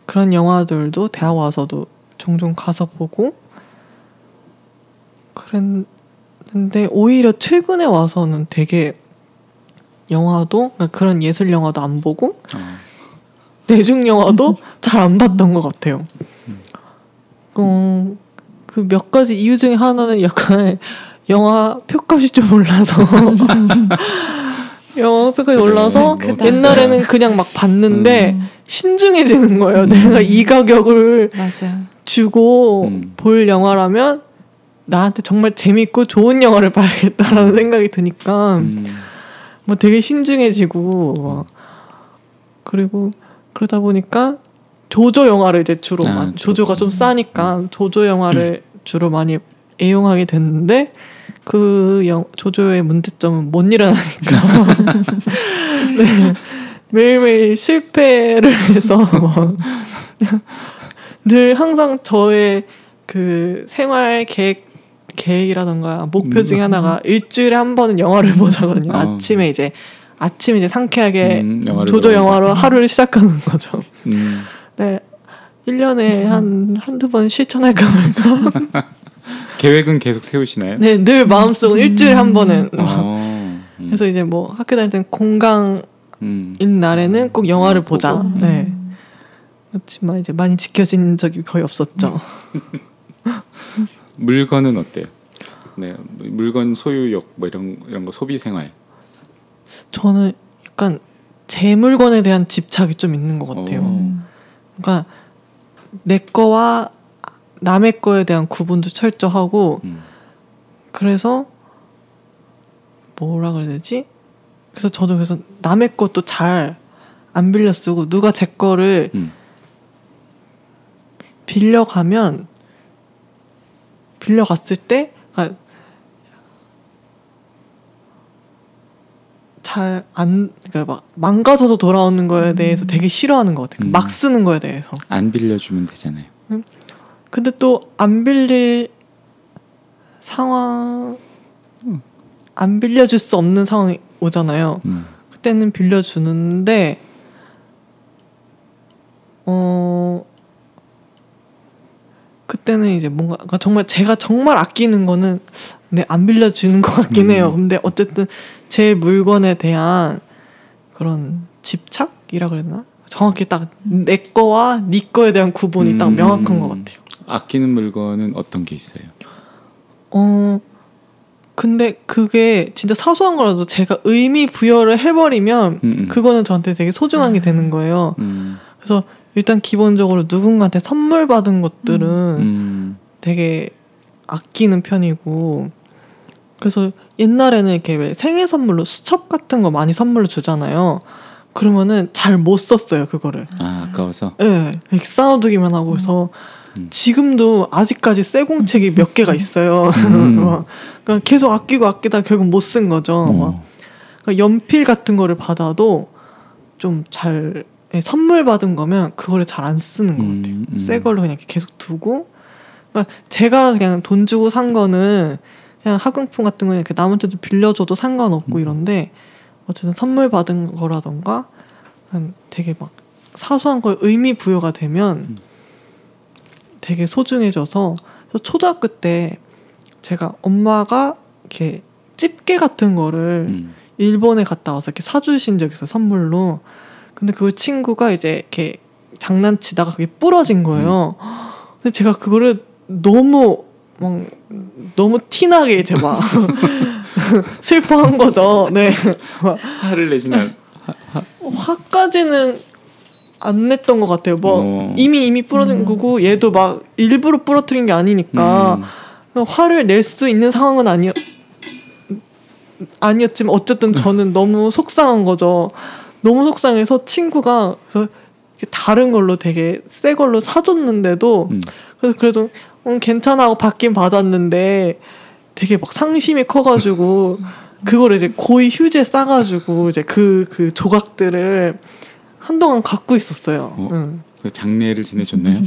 그런 영화들도 대학 와서도 종종 가서 보고 그랬는데 오히려 최근에 와서는 되게 영화도 그러니까 그런 예술 영화도 안 보고 어. 대중 영화도 잘 안 봤던 것 같아요. 어, 그 몇 가지 이유 중에 하나는 약간 영화 표값이 좀 올라서 영화 표값이 올라서 네. 옛날에는 그냥 막 봤는데 음, 신중해지는 거예요. 내가 이 가격을 맞아. 주고 음. 볼 영화라면 나한테 정말 재밌고 좋은 영화를 봐야겠다라는 생각이 드니까 음. 뭐 되게 신중해지고 막 그리고 그러다 보니까 조조 영화를 이제 주로 아, 많이- 조조. 조조가 좀 싸니까 조조 영화를 주로 많이 애용하게 됐는데 그 영, 조조의 문제점은 못 일어나니까. 네. 매일매일 실패를 해서 막늘 항상 저의 그 생활 계획 계획이라던가 목표 중에 하나가 일주일에 한 번은 영화를 보자거든요. 어. 아침에 이제 아침 이제 상쾌하게 음, 영화를 조조 영화로 하루를 시작하는 거죠. 음. 네. 1년에 한 한두 번 실천할까 말까. 계획은 계속 세우시나요? 네, 늘 마음속은 일주일에 한 번은. 어, 음. 그래서 이제 뭐 학교 다닐 때는 공강인 음. 날에는 꼭 영화를 보자. 보고. 네. 그렇지만 이제 많이 지켜진 적이 거의 없었죠. 물건은 어때요? 네, 물건 소유욕 뭐 이런 이런 거 소비 생활. 저는 약간 제 물건에 대한 집착이 좀 있는 것 같아요. 어. 그러니까 내 거와 남의 거에 대한 구분도 철저하고 음. 그래서 뭐라 그래야 되지? 그래서 저도 그래서 남의 것도 잘 안 빌려 쓰고 누가 제 거를 음. 빌려가면 빌려갔을 때 그러니까 잘안 그러니까 막 망가져서 돌아오는 거에 대해서 되게 싫어하는 것 같아요. 음. 막 쓰는 거에 대해서. 안 빌려주면 되잖아요. 근데 또 안 빌릴 상황 안 빌려줄 수 없는 상황이 오잖아요. 음. 그때는 빌려주는데 어 그때는 이제 뭔가 그러니까 정말 제가 정말 아끼는 거는 네 안 빌려주는 것 같긴 음. 해요. 근데 어쨌든 제 물건에 대한 그런 집착이라 그래야 되나? 정확히 딱 내 거와 네 거에 대한 구분이 딱 음. 명확한 것 같아요. 아끼는 물건은 어떤 게 있어요? 어 근데 그게 진짜 사소한 거라도 제가 의미 부여를 해버리면 음, 음. 그거는 저한테 되게 소중한 게 되는 거예요. 음. 그래서 일단 기본적으로 누군가한테 선물 받은 것들은 음. 되게 아끼는 편이고 그래서 옛날에는 이렇게 왜 생일 선물로 수첩 같은 거 많이 선물로 주잖아요. 그러면은 잘 못 썼어요 그거를. 아 아까워서. 예, 네, 이렇게 쌓아두기만 하고 해서 음. 지금도 아직까지 새 공책이 몇 개가 있어요. 음. 막 그러니까 계속 아끼고 아끼다 결국 못 쓴 거죠. 막 어. 그러니까 연필 같은 거를 받아도 좀 잘 선물 받은 거면 그거를 잘 안 쓰는 것 같아요. 음, 음. 새 걸로 그냥 계속 두고 그러니까 제가 그냥 돈 주고 산 거는 그냥 학용품 같은 거는 이렇게 남한테도 빌려줘도 상관없고 음. 이런데 어쨌든 선물 받은 거라던가 되게 막 사소한 거에 의미 부여가 되면 음. 되게 소중해져서 초등학교 때 제가 엄마가 이렇게 집게 같은 거를 음. 일본에 갔다 와서 이렇게 사주신 적이 있어요 선물로 근데 그걸 친구가 이제 이렇게 장난치다가 그게 부러진 거예요 근데 제가 그거를 너무 막 너무 티나게 이제 막 슬퍼한 거죠 네막 화를 않. 화까지는 안 냈던 것 같아요 뭐 어. 이미 이미 부러진 음. 거고 얘도 막 일부러 부러뜨린 게 아니니까 음. 화를 낼 수 있는 상황은 아니었 아니었지만 어쨌든 저는 너무 속상한 거죠. 너무 속상해서 친구가 그래서 다른 걸로 되게 새 걸로 사줬는데도 음. 그래서 그래도 음, 괜찮아 하고 받긴 받았는데 되게 막 상심이 커가지고 그거를 이제 고이 휴지에 싸가지고 이제 그그 조각들을 한동안 갖고 있었어요. 어? 응. 그 장례를 지내줬나요?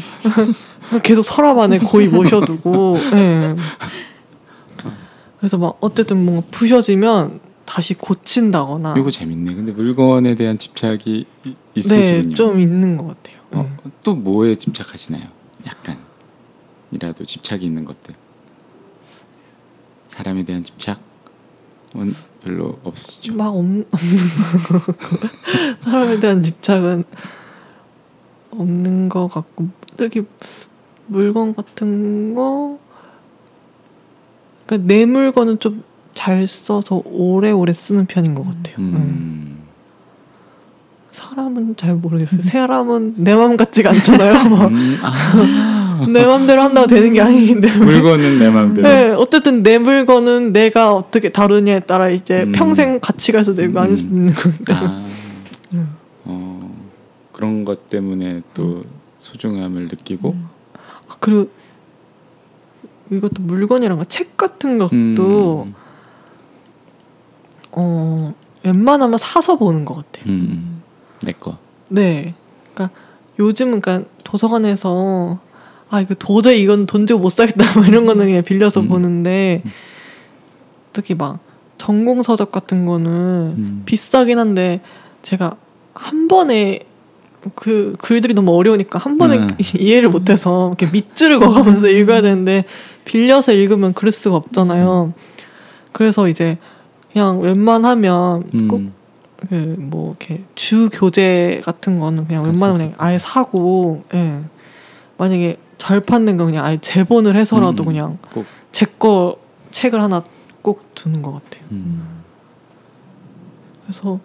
계속 서랍 안에 거의 모셔두고 예. 그래서 막 어쨌든 뭔가 부셔지면 다시 고친다거나 이거 재밌네. 근데 물건에 대한 집착이 이- 있으시군요. 네, 좀 있는 것 같아요. 어, 또 뭐에 집착하시나요? 약간이라도 집착이 있는 것들. 사람에 대한 집착 은 별로 없으시죠. 막 없, 없는 사람에 대한 집착은 없는 것 같고 특히 물건 같은 거 그러니까 내 물건은 좀 잘 써서 오래오래 쓰는 편인 것 같아요. 음. 음. 사람은 잘 모르겠어요. 사람은 내 마음 같지가 않잖아요. 막 음, 아, 내 맘대로 한다고 되는 게 아니기 때문에. 물건은 내 마음대로. 네, 어쨌든 내 물건은 내가 어떻게 다루냐에 따라 이제 음. 평생 같이 갈 수도 있고 아닐 음. 수도 있는 거기 때문에. 아, 음. 어, 그런 것 때문에 또 소중함을 느끼고. 음. 아, 그리고 이것도 물건이란 거책 같은 것도 음, 어 웬만하면 사서 보는 것 같아요. 음, 내 거. 네, 그러니까 요즘은 그러니까 도서관에서 아 이거 도저히 이건 돈 주고 못 사겠다 뭐 이런 거는 그냥 빌려서 음. 보는데 특히 막 전공 서적 같은 거는 음. 비싸긴 한데 제가 한 번에 그 글들이 너무 어려우니까 한 번에 음. 이해를 못해서 이렇게 밑줄을 그어가면서 읽어야 되는데 빌려서 읽으면 그럴 수가 없잖아요. 그래서 이제 그냥 웬만하면 음. 꼭 그뭐 이렇게 주 교재 같은 거는 그냥 아, 웬만하면. 그냥 아예 사고 예. 만약에 잘 판는 거 그냥 아예 재본을 해서라도 음. 그냥 꼭제거 책을 하나 꼭 두는 것 같아요. 음. 그래서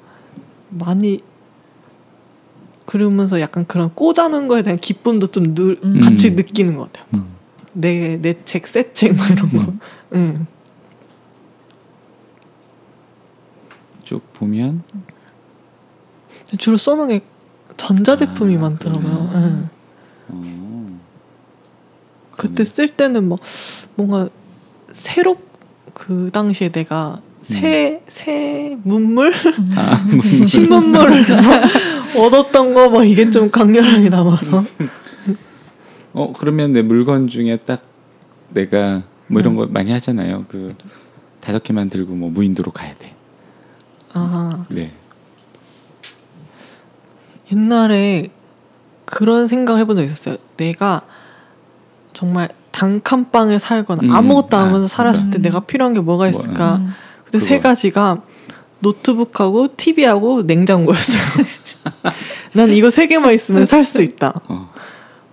많이 그러면서 약간 그런 꽂아놓은 거에 대한 기쁨도 좀 느, 음. 같이 느끼는 것 같아요. 음. 내내 책, 새 책, 막 이런 거. 음. 쭉 보면 주로 써놓은 게 전자제품이 아, 많더라고요. 어. 그때. 쓸 때는 뭐 뭔가 새로 그 당시에 내가 새, 새 문물? 아, 음. 신문물을 얻었던 거 뭐 이게 좀 강렬하게 남아서 어 그러면 내 물건 중에 딱 내가 뭐 이런 음. 거 많이 하잖아요. 그 다섯 개만 들고 뭐 무인도로 가야 돼. 아 네. 옛날에 그런 생각을 해본 적 있었어요. 내가 정말 단칸방에 살거나 음, 아무것도 안 아, 하면서 살았을 때 음. 내가 필요한 게 뭐가 뭐, 있을까? 음. 근데 세 그거. 가지가 노트북하고 TV하고 냉장고였어요. 난 이거 세 개만 있으면 살 수 있다. 어.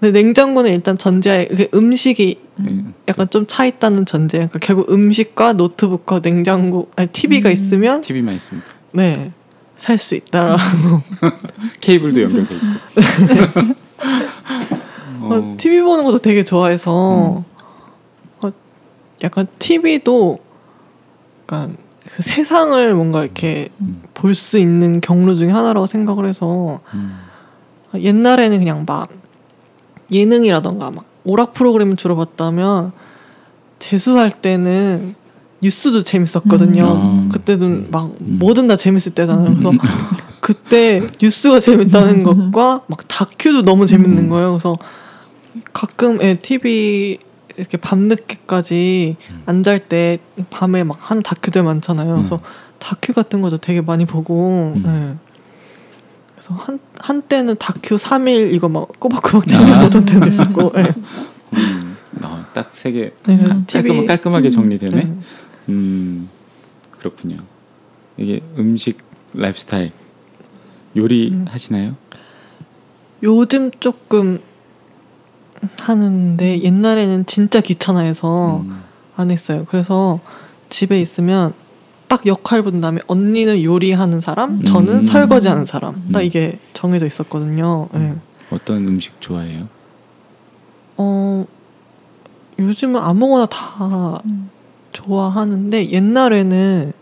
근데 냉장고는 일단 전제하에 그 음식이 음. 약간 좀 차 있다는 전제. 그러니까 결국 음식과 노트북과 냉장고, 아니 TV가 음. 있으면 TV만 있습니다. 네. 살 수 있다라고. 케이블도 연결돼 있고. 어, 어, TV 보는 것도 되게 좋아해서 어, 약간 TV도 약간 그 세상을 뭔가 이렇게 음, 볼수 있는 경로 중에 하나라고 생각을 해서 음, 옛날에는 그냥 막 예능이라던가 막 오락 프로그램을 주로 봤다면 재수할 때는 뉴스도 재밌었거든요. 음. 그때는 막 음. 뭐든 다 재밌을 때잖아요. 그래서 그때 뉴스가 재밌다는 것과 막 다큐도 너무 재밌는 음. 거예요. 그래서 가끔 예, TV 이렇게 밤늦게까지 음. 안잘 때 밤에 막 하는 다큐들 많잖아요. 그래서 다큐 같은 것도 되게 많이 보고 음. 예. 그래서 한 한때는 다큐 3일 이거 막 꼬박꼬박 아. 챙겨보던 때도 있었고 예. 음, 어, 딱세 개 네, 음. 깔끔, 깔끔하게 정리되네. 네. 음 그렇군요. 이게 음식 라이프스타일 요리 음. 하시나요? 요즘 조금 하는데 옛날에는 진짜 귀찮아해서 음, 안 했어요. 그래서 집에 있으면 딱 역할 본 다음에 언니는 요리하는 사람, 저는 음. 설거지하는 사람. 딱 음. 이게 정해져 있었거든요. 예. 어떤 음식 좋아해요? 어 요즘은 아무거나 다 음. 좋아하는데 옛날에는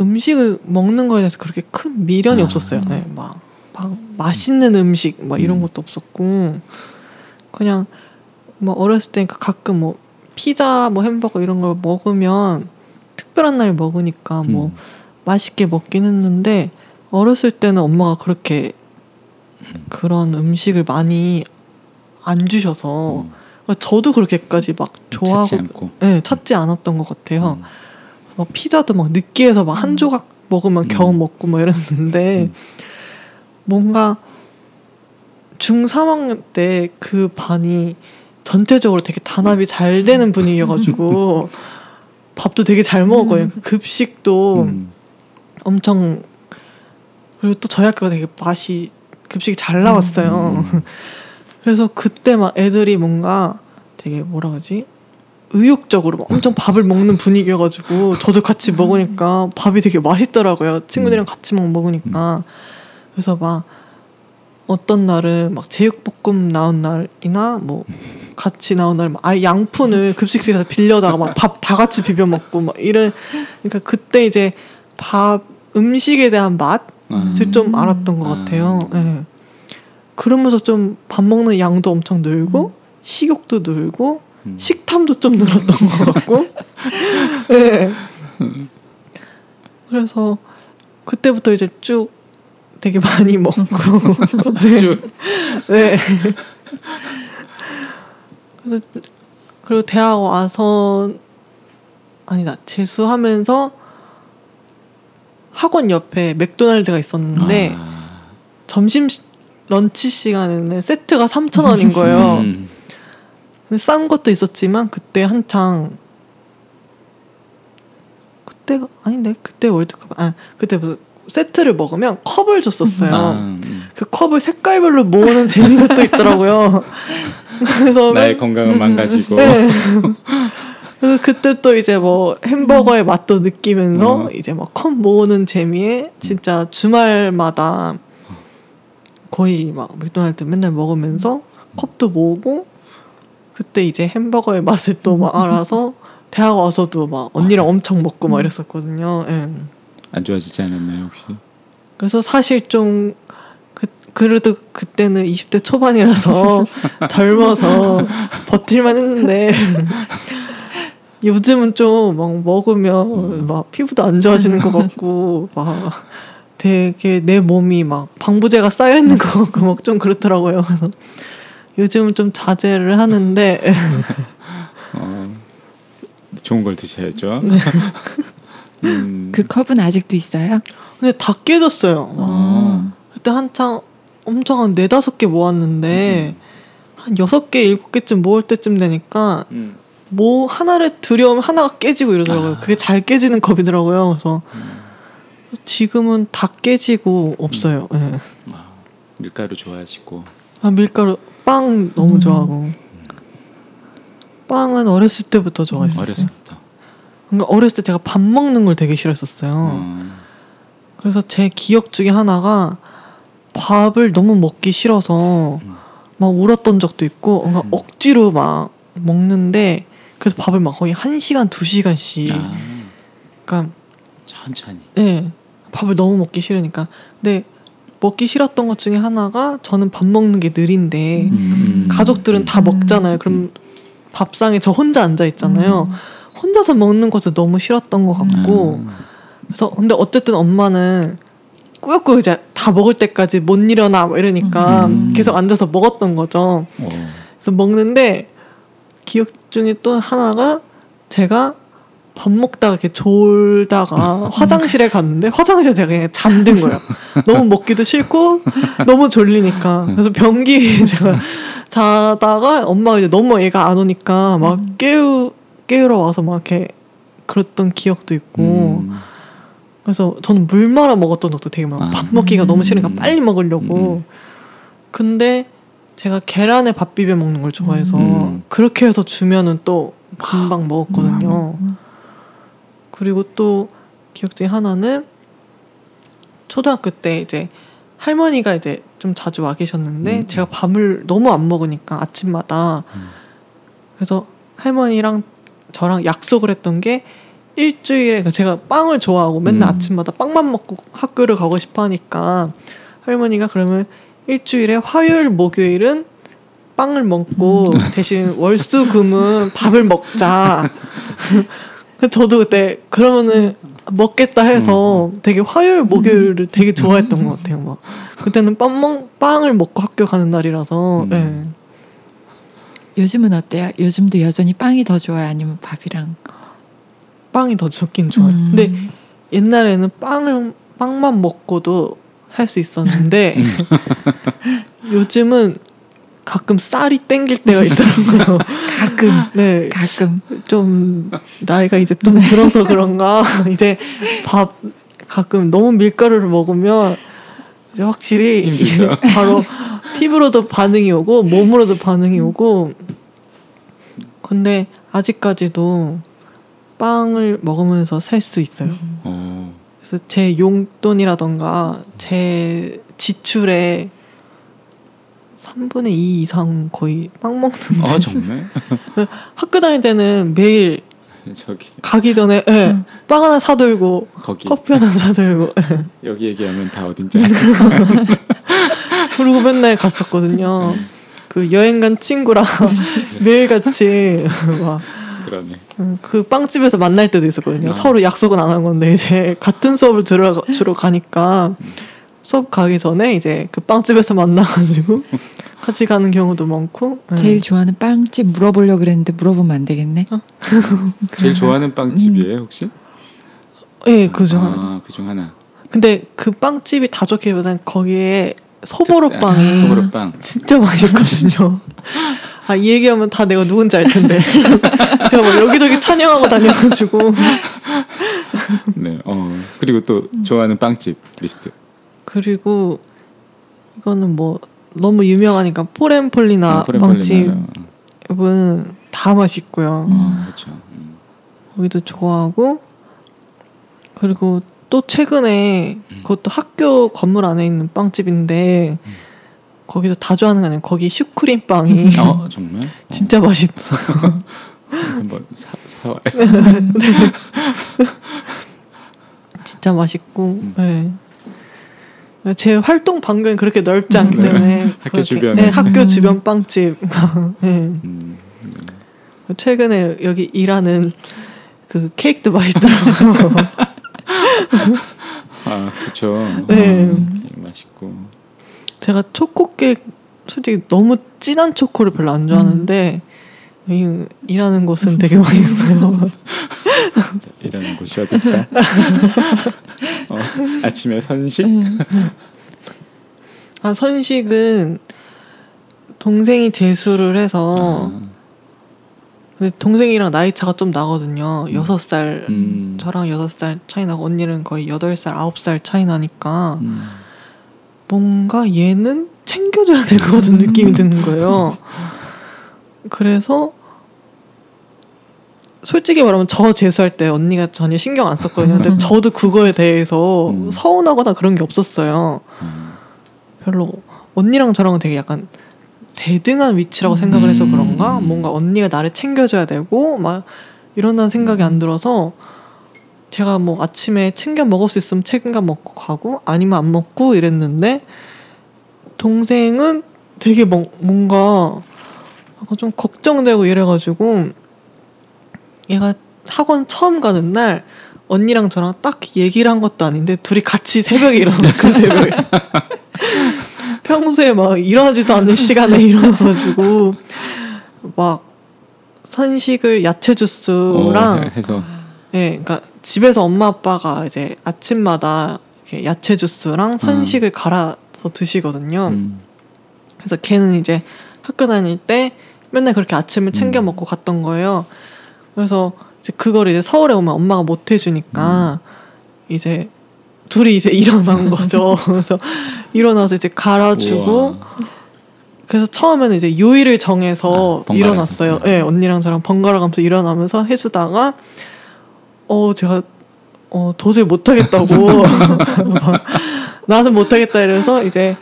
음식을 먹는 거에 대해서 그렇게 큰 미련이 아. 없었어요. 네, 막, 막 맛있는 음식 막 이런 음. 것도 없었고 그냥 뭐 어렸을 때 가끔 뭐 피자 뭐 햄버거 이런 걸 먹으면 특별한 날 먹으니까 뭐 음, 맛있게 먹긴 했는데 어렸을 때는 엄마가 그렇게 그런 음식을 많이 안 주셔서 음, 저도 그렇게까지 막 좋아하고 찾지 않고. 네, 찾지 않았던 것 같아요. 음, 막 피자도 막 느끼해서 막 한 조각 먹으면 음. 겨우 먹고 뭐 이랬는데 음. 뭔가 중 3학년 때 그 반이 전체적으로 되게 단합이 잘 되는 분위기여가지고 밥도 되게 잘 먹어요. 그 급식도 음, 엄청 그리고 또 저희 학교가 되게 맛이 급식이 잘 나왔어요. 음. 그래서 그때 막 애들이 뭔가 되게 뭐라 그러지? 의욕적으로 막 엄청 밥을 먹는 분위기여가지고 저도 같이 먹으니까 밥이 되게 맛있더라고요. 친구들이랑 같이 막 먹으니까 그래서 막 어떤 날은 막 제육볶음 나온 날이나 뭐 같이 나온 날, 막 아예 양푼을 급식실에서 빌려다가 막 밥 다 같이 비벼 먹고 막 이런 그러니까 그때 이제 밥 음식에 대한 맛을 아, 좀 알았던 것 아. 같아요. 예. 그러면서 좀 밥 먹는 양도 엄청 늘고 식욕도 늘고 음. 식탐도 좀 늘었던 것 같고. 네. 그래서 그때부터 이제 쭉 되게 많이 먹고. 네. 쭉. 네. 그래서 그리고 대학 와서 아니다 재수하면서 학원 옆에 맥도날드가 있었는데 아. 점심 시- 런치 시간에는 세트가 3,000원인 거예요. 음. 근데 싼 것도 있었지만 그때 한창 그때가 아닌데 그때 월드컵 아 그때 무슨 세트를 먹으면 컵을 줬었어요. 아, 음. 그 컵을 색깔별로 모으는 재미가 또 있더라고요. 그래서 나의 맨- 건강은 망가지고 네. 그래서 그때 또 이제 뭐 햄버거의 맛도 느끼면서 어. 이제 막 컵 모으는 재미에 진짜 주말마다 거의 막 맥도날드 맨날 먹으면서 컵도 모으고 그때 이제 햄버거의 맛을 또 막 알아서 대학 와서도 막 언니랑 엄청 먹고 막 이랬었거든요. 예. 안 좋아지지 않았나요 혹시? 그래서 사실 좀 그, 그래도 그때는 20대 초반이라서 젊어서 버틸만 했는데 요즘은 좀 막 먹으면 막 피부도 안 좋아지는 것 같고 막 되게 내 몸이 막 방부제가 쌓여 있는 것 같고 막 좀 그렇더라고요. 그래서 요즘은 좀 자제를 하는데 어, 좋은 걸 드셔야죠. 네. 음, 그 컵은 아직도 있어요? 근데 다 깨졌어요. 막 어. 그때 한창 엄청 한 네다섯 개 모았는데 한 여섯 개 일곱 개쯤 모을 때쯤 되니까 음, 뭐 하나를 들여오면 하나가 깨지고 이러더라고요. 아. 그게 잘 깨지는 컵이더라고요. 그래서 음. 지금은 다 깨지고 없어요. 예. 아, 밀가루 좋아하시고 아, 밀가루 빵 너무 음. 좋아하고 빵은 어렸을 때부터 좋아했어요. 어렸을부터. 그러니까 어렸을 때 제가 밥 먹는 걸 되게 싫어했었어요. 어. 그래서 제 기억 중에 하나가 밥을 너무 먹기 싫어서 음. 막 울었던 적도 있고 뭔가 음. 억지로 막 먹는데 그래서 밥을 막 거의 한 시간 두 시간씩 아, 그러니까 천천히. 네 밥을 너무 먹기 싫으니까 근데 먹기 싫었던 것 중에 하나가 저는 밥 먹는 게 느린데 음. 가족들은 다 음. 먹잖아요 그럼 밥상에 저 혼자 앉아 있잖아요 음. 혼자서 먹는 것도 너무 싫었던 것 같고 아, 그래서 근데 어쨌든 엄마는 꾸역꾸역 이제 다 먹을 때까지 못 일어나 뭐 이러니까 음. 계속 앉아서 먹었던 거죠. 어. 그래서 먹는데 기억 중에 또 하나가 제가 밥 먹다가 이렇게 졸다가 화장실에 갔는데 화장실에 제가 그냥 잠든 거예요. 너무 먹기도 싫고 너무 졸리니까 그래서 변기 제가 자다가 엄마가 이제 너무 애가 안 오니까 막 깨우 깨우러 와서 막 이렇게 그랬던 기억도 있고 음. 그래서 저는 물 말아 먹었던 적도 되게 많아요. 아. 밥 먹기가 너무 싫으니까 음. 빨리 먹으려고. 근데 제가 계란에 밥 비벼 먹는 걸 좋아해서 음. 그렇게 해서 주면은 또 금방 먹었거든요. 그리고 또 기억 중에 하나는 초등학교 때 이제 할머니가 이제 좀 자주 와 계셨는데 음. 제가 밥을 너무 안 먹으니까 아침마다 음. 그래서 할머니랑 저랑 약속을 했던 게 일주일에 그러니까 제가 빵을 좋아하고 맨날 음. 아침마다 빵만 먹고 학교를 가고 싶어 하니까 할머니가 그러면 일주일에 화요일 목요일은 빵을 먹고 음. 대신 월수금은 밥을 먹자. 저도 그때 그러면은 먹겠다 해서 되게 화요일 목요일을 되게 좋아했던 것 같아요. 막 그때는 빵 먹, 빵을 먹고 학교 가는 날이라서 음. 네. 요즘은 어때요? 요즘도 여전히 빵이 더 좋아요? 아니면 밥이랑? 빵이 더 좋긴 좋아요. 음. 근데 옛날에는 빵을 빵만 먹고도 살 수 있었는데 요즘은 가끔 쌀이 땡길 때가 있더라고요. 가끔 네, 가끔 좀 나이가 이제 좀 들어서 그런가 이제 밥 가끔 너무 밀가루를 먹으면 이제 확실히. 바로 피부로도 반응이 오고 몸으로도 반응이 오고 근데 아직까지도 빵을 먹으면서 살 수 있어요. 어. 그래서 제 용돈이라던가 제 지출의 3분의 2 이상 거의 빵 먹는데 아 정말? 학교 다닐 때는 매일 저기 가기 전에 예, 응. 빵 하나 사들고 거기 커피 하나 사들고 예. 여기 얘기하면 다 어딘지 그리고 맨날 갔었거든요. 그 여행 간 친구랑 매일 같이 막 그러네. 그 빵집에서 만날 때도 있었거든요. 아. 서로 약속은 안 한 건데 이제 같은 수업을 들어 주러 가니까 수업 가기 전에 이제 그 빵집에서 만나가지고 같이 가는 경우도 많고. 네. 제일 좋아하는 빵집 물어보려고 그랬는데 물어보면 안 되겠네. 제일 좋아하는 빵집이에요 혹시? 예, 그중 하나. 아, 그중 하나. 근데 그 빵집이 다 좋기보단 거기에 소보로빵이 소보로빵. 진짜 맛있거든요. 아, 이 얘기하면 다 내가 누군지 알 텐데. 제가 뭐 여기저기 찬양하고 다녀가지고. 네. 어. 그리고 또 좋아하는 빵집 리스트. 그리고 이거는 뭐 너무 유명하니까 포렌폴리나 음, 포렌폴리나. 빵집은 다 맛있고요. 어, 그렇죠. 음. 거기도 좋아하고 그리고 또 최근에 음. 그것도 학교 건물 안에 있는 빵집인데 음. 거기도 다 좋아하는 거 아니에요. 거기 슈크림 빵이 어, 정말? 어, 진짜 맛있어. 한번 사 사와요. 진짜 맛있고. 음. 네. 제 활동 반경이 그렇게 넓지 않기 네. 때문에 학교 그렇게- 주변에. 네, 학교 음. 주변 빵집. 네. 음. 최근에 여기 일하는 그 케이크도 맛있더라고요. 아, 그렇죠. 네. 음, 맛있고. 제가 초코 케이크 솔직히 너무 진한 초코를 별로 안 좋아하는데 이 일하는 곳은 되게 맛있어요. 자, 일하는 곳이 어딜까? 어, 아침에 선식? 음. 아 선식은 동생이 재수를 해서 아, 근데 동생이랑 나이 차가 좀 나거든요. 여섯 살 음. 저랑 여섯 살 차이 나고 언니는 거의 여덟 살 아홉 살 차이 나니까 음. 뭔가 얘는 챙겨줘야 될 것 같은 느낌이 드는 거예요. 그래서 솔직히 말하면 저 재수할 때 언니가 전혀 신경 안 썼거든요. 근데 저도 그거에 대해서 음. 서운하거나 그런 게 없었어요. 음. 별로 언니랑 저랑은 되게 약간 대등한 위치라고 생각을 해서 음. 그런가? 뭔가 언니가 나를 챙겨줘야 되고 막 이런다는 생각이 안 들어서 제가 뭐 아침에 챙겨 먹을 수 있으면 챙겨 먹고 가고 아니면 안 먹고 이랬는데 동생은 되게 뭐, 뭔가 좀 걱정되고 이래가지고 얘가 학원 처음 가는 날 언니랑 저랑 딱 얘기를 한 것도 아닌데 둘이 같이 새벽에 일어나 그 새벽에 평소에 막 일어나지도 않는 시간에 일어나가지고 막 선식을 야채 주스랑 어, 해- 해서 예, 그러니까 집에서 엄마 아빠가 이제 아침마다 이렇게 야채 주스랑 선식을 갈아서 드시거든요. 음. 그래서 걔는 이제 학교 다닐 때 맨날 그렇게 아침을 챙겨 음. 먹고 갔던 거예요. 그래서 이제 그걸 이제 서울에 오면 엄마가 못 해주니까 이제 둘이 이제 일어난 거죠. 그래서 일어나서 이제 갈아주고. 그래서 처음에는 이제 요일을 정해서 아. 일어났어요. 네. 예, 언니랑 저랑 번갈아 가면서 일어나면서 해주다가 어 제가 어 도저히 못하겠다고 막 나는 못하겠다 이래서 이제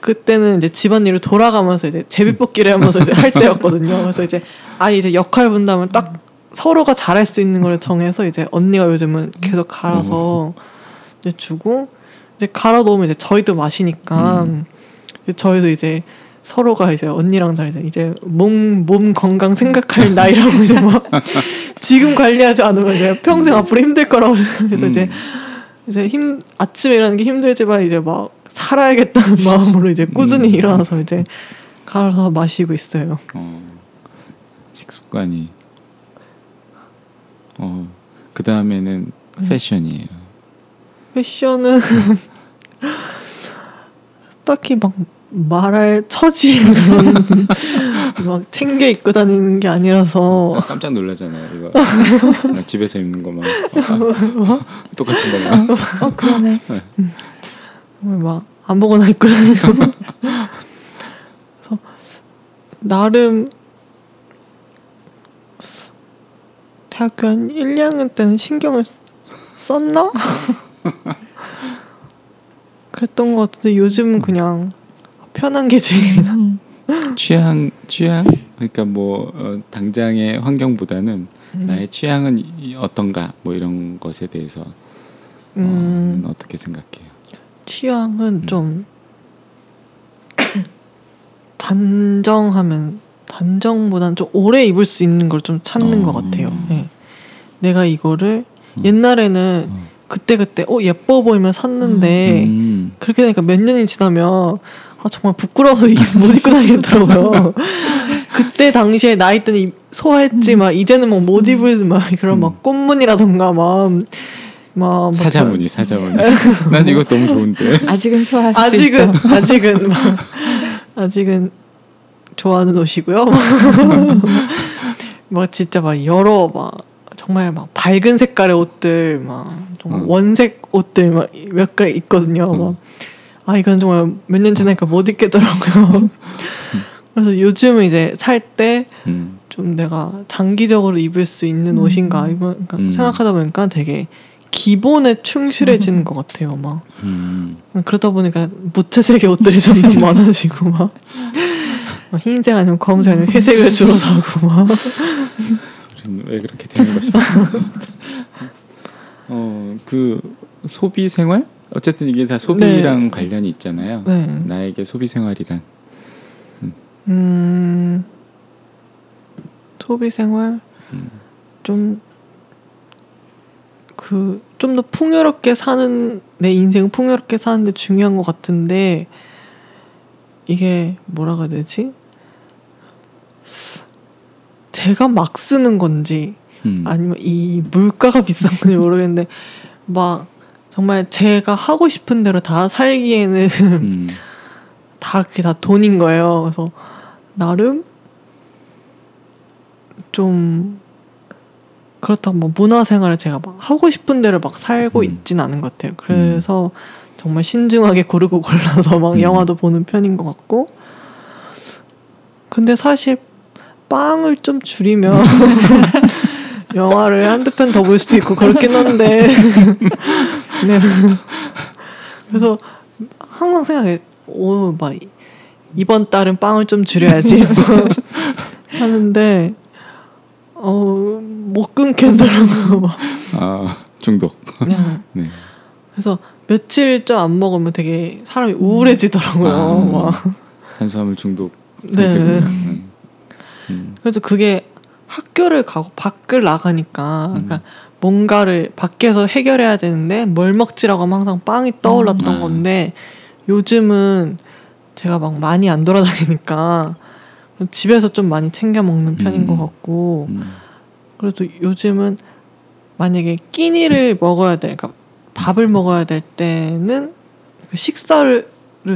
그때는 이제 집안일을 돌아가면서 이제 제비뽑기를 하면서 이제 할 때였거든요. 그래서 이제 아 이제 역할 분담을 딱 서로가 잘할 수 있는 걸 정해서 이제 언니가 요즘은 계속 갈아서 이제 주고 이제 갈아 놓으면 이제 저희도 마시니까 음. 저희도 이제 서로가 이제 언니랑 잘 이제 이제 몸, 몸 건강 생각할 나이라고 이제 막 지금 관리하지 않으면 이제 평생 앞으로 힘들 거라고 그래서 음. 이제 이제 힘 아침에 일어나는 게 힘들지만 이제 막 살아야겠다는 마음으로 이제 꾸준히 음. 일어나서 이제 갈아서 마시고 있어요. 어, 식습관이 어, 그 다음에는 패션이에요. 패션은 딱히 막 말할 처지 막 챙겨 입고 다니는 게 아니라서 나 깜짝 놀라잖아요. 이거 나 집에서 입는 거만 어, 똑같은 거만. 어 그러네. 막 아무거나 입고 다니고 그래서 나름 대학교 한 1, 2학년 때는 신경을 쓰- 썼나? 그랬던 것 같은데 요즘은 그냥 편한 게 제일이다. 음. 취향 취향 그러니까 뭐 어, 당장의 환경보다는 나의 취향은 이- 어떤가 뭐 이런 것에 대해서 음, 어, 어떻게 생각해요? 취향은 음. 좀 단정하면 단정보다는 좀 오래 입을 수 있는 걸 좀 찾는 어. 것 같아요. 예. 내가 이거를 음. 옛날에는 어. 그때 그때 어 예뻐 보이면 샀는데 음. 그렇게 되니까 몇 년이 지나면 아 정말 부끄러워서 이- 못 입고 다니겠더라고요. 그때 당시에 나이 때는 소화했지 막 이제는 막못 입을 막 그런 막 꽃무늬라던가 막막 막 사자무늬 사자무늬. 난 이거 너무 좋은데. 아직은 소화할 수 아직은 있어. 아직은 막 아직은 좋아하는 옷이고요. 막 진짜 막 여러 막 정말 막 밝은 색깔의 옷들 막 정말 음. 원색 옷들 막 몇 개 있거든요. 음. 막아 이건 정말 몇 년 지나니까 못 입겠더라고요. 그래서 요즘은 이제 살 때좀 음. 내가 장기적으로 입을 수 있는 음. 옷인가 그러니까 음. 생각하다 보니까 되게 기본에 충실해지는 것 같아요. 막 음. 그러다 보니까 무채색의 옷들이 점점 많아지고 막, 막 흰색 아니면 검은색 아니면 회색을 주로 사고 막 왜 그렇게 되는 것일까? 어그 소비 생활 어쨌든 이게 다 소비랑 관련이 있잖아요. 네. 나에게 소비 생활이란 음 소비 생활 음. 좀 그 좀 더 풍요롭게 사는 내 인생 풍요롭게 사는데 중요한 것 같은데 이게 뭐라고 해야 되지? 제가 막 쓰는 건지 음. 아니면 이 물가가 비싼 건지 모르겠는데 막 정말 제가 하고 싶은 대로 다 살기에는 음. 다 그게 다 돈인 거예요. 그래서 나름 좀 그렇다고 뭐 문화생활을 제가 막 하고 싶은 대로 막 살고 음. 있진 않은 것 같아요. 그래서 정말 신중하게 고르고 골라서 막 음. 영화도 보는 편인 것 같고 근데 사실 빵을 좀 줄이면 영화를 한두 편 더 볼 수도 있고 그렇긴 한데 네. 그래서 항상 생각해 오막 이번 달은 빵을 좀 줄여야지 하는데 어 못 끊겠더라고요 막. 아 중독. 그냥 네. 그래서 며칠 좀 안 먹으면 되게 사람이 우울해지더라고요 아. 막. 탄수화물 중독. 네. 상태군요. 음. 음. 그래서 그게 학교를 가고 밖을 나가니까 음. 그러니까 뭔가를 밖에서 해결해야 되는데 뭘 먹지라고 하면 항상 빵이 떠올랐던 음. 건데 요즘은 제가 막 많이 안 돌아다니니까 집에서 좀 많이 챙겨 먹는 편인 음. 것 같고 음. 그래도 요즘은 만약에 끼니를 먹어야 돼, 그러니까 밥을 먹어야 될 때는 그 식사를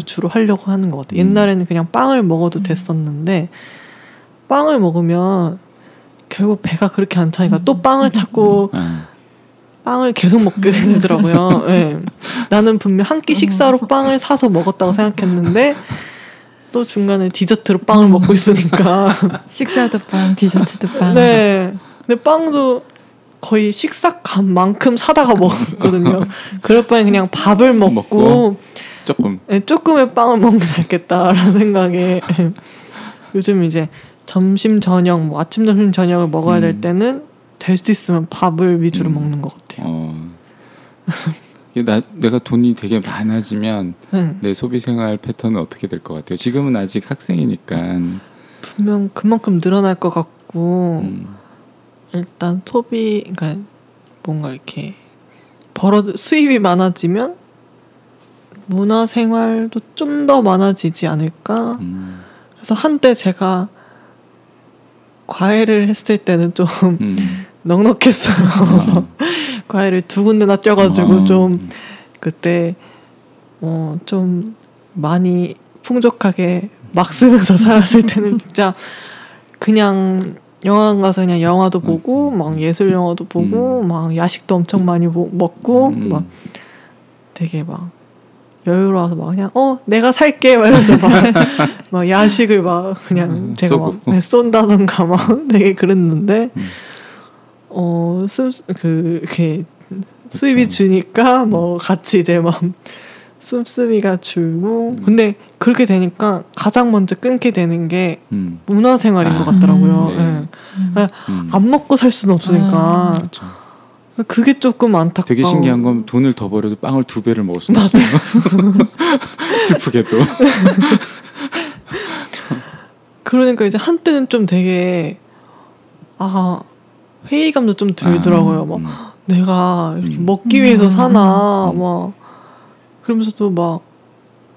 주로 하려고 하는 것 같아요. 음. 옛날에는 그냥 빵을 먹어도 음. 됐었는데 빵을 먹으면 결국 배가 그렇게 안 차니까 또 빵을 찾고 아. 빵을 계속 먹게 되더라고요. 예. 나는 분명 한 끼 식사로 빵을 사서 먹었다고 생각했는데 또 중간에 디저트로 빵을 먹고 있으니까 식사도 빵, 디저트도 빵. 네. 근데 빵도 거의 식사값만큼 사다가 먹었거든요. 그럴 바에 그냥 밥을 먹고, 먹고. 조금. 네, 조금의 빵을 먹는 게 낫겠다라는 생각에 요즘 이제 점심 저녁 뭐 아침 점심 저녁을 먹어야 될 음. 때는 될 수 있으면 밥을 위주로 음. 먹는 것 같아요. 어. 나 내가 돈이 되게 많아지면 네. 내 소비 생활 패턴은 어떻게 될 것 같아요? 지금은 아직 학생이니까. 분명 그만큼 늘어날 것 같고 음. 일단 소비 그러니까 뭔가 이렇게 벌어 수입이 많아지면 문화 생활도 좀 더 많아지지 않을까. 음. 그래서 한때 제가 과외를 했을 때는 좀 음. 넉넉했어요. 과외를 두 군데나 쪄가지고 어. 좀 그때 어 좀 많이 풍족하게 막 쓰면서 살았을 때는 진짜 그냥 영화관 가서 그냥 영화도 보고 막 예술 영화도 보고 막 야식도 엄청 많이 모- 먹고 음. 막 되게 막 여유로워서 막 그냥 어 내가 살게 막 이러면서 막, 막 야식을 막 그냥 음, 제가 막 쏘고. 네, 쏜다던가 막 되게 그랬는데 음. 어그 이렇게 수입이. 주니까 뭐 같이 이제 막 씀씀이가 줄고 음. 근데 그렇게 되니까 가장 먼저 끊게 되는 게 음. 문화생활인 아, 것 같더라고요. 네. 예. 음. 음. 안 먹고 살 수는 없으니까 아. 그렇죠. 그게 조금 안타까워. 되게 신기한 건 돈을 더 벌어도 빵을 두 배를 먹을 수는 없어요. 슬프게도. 그러니까 이제 한때는 좀 되게 아 회의감도 좀 들더라고요. 막 음. 내가 이렇게 음. 먹기 위해서 사나 음. 막 그러면서도 막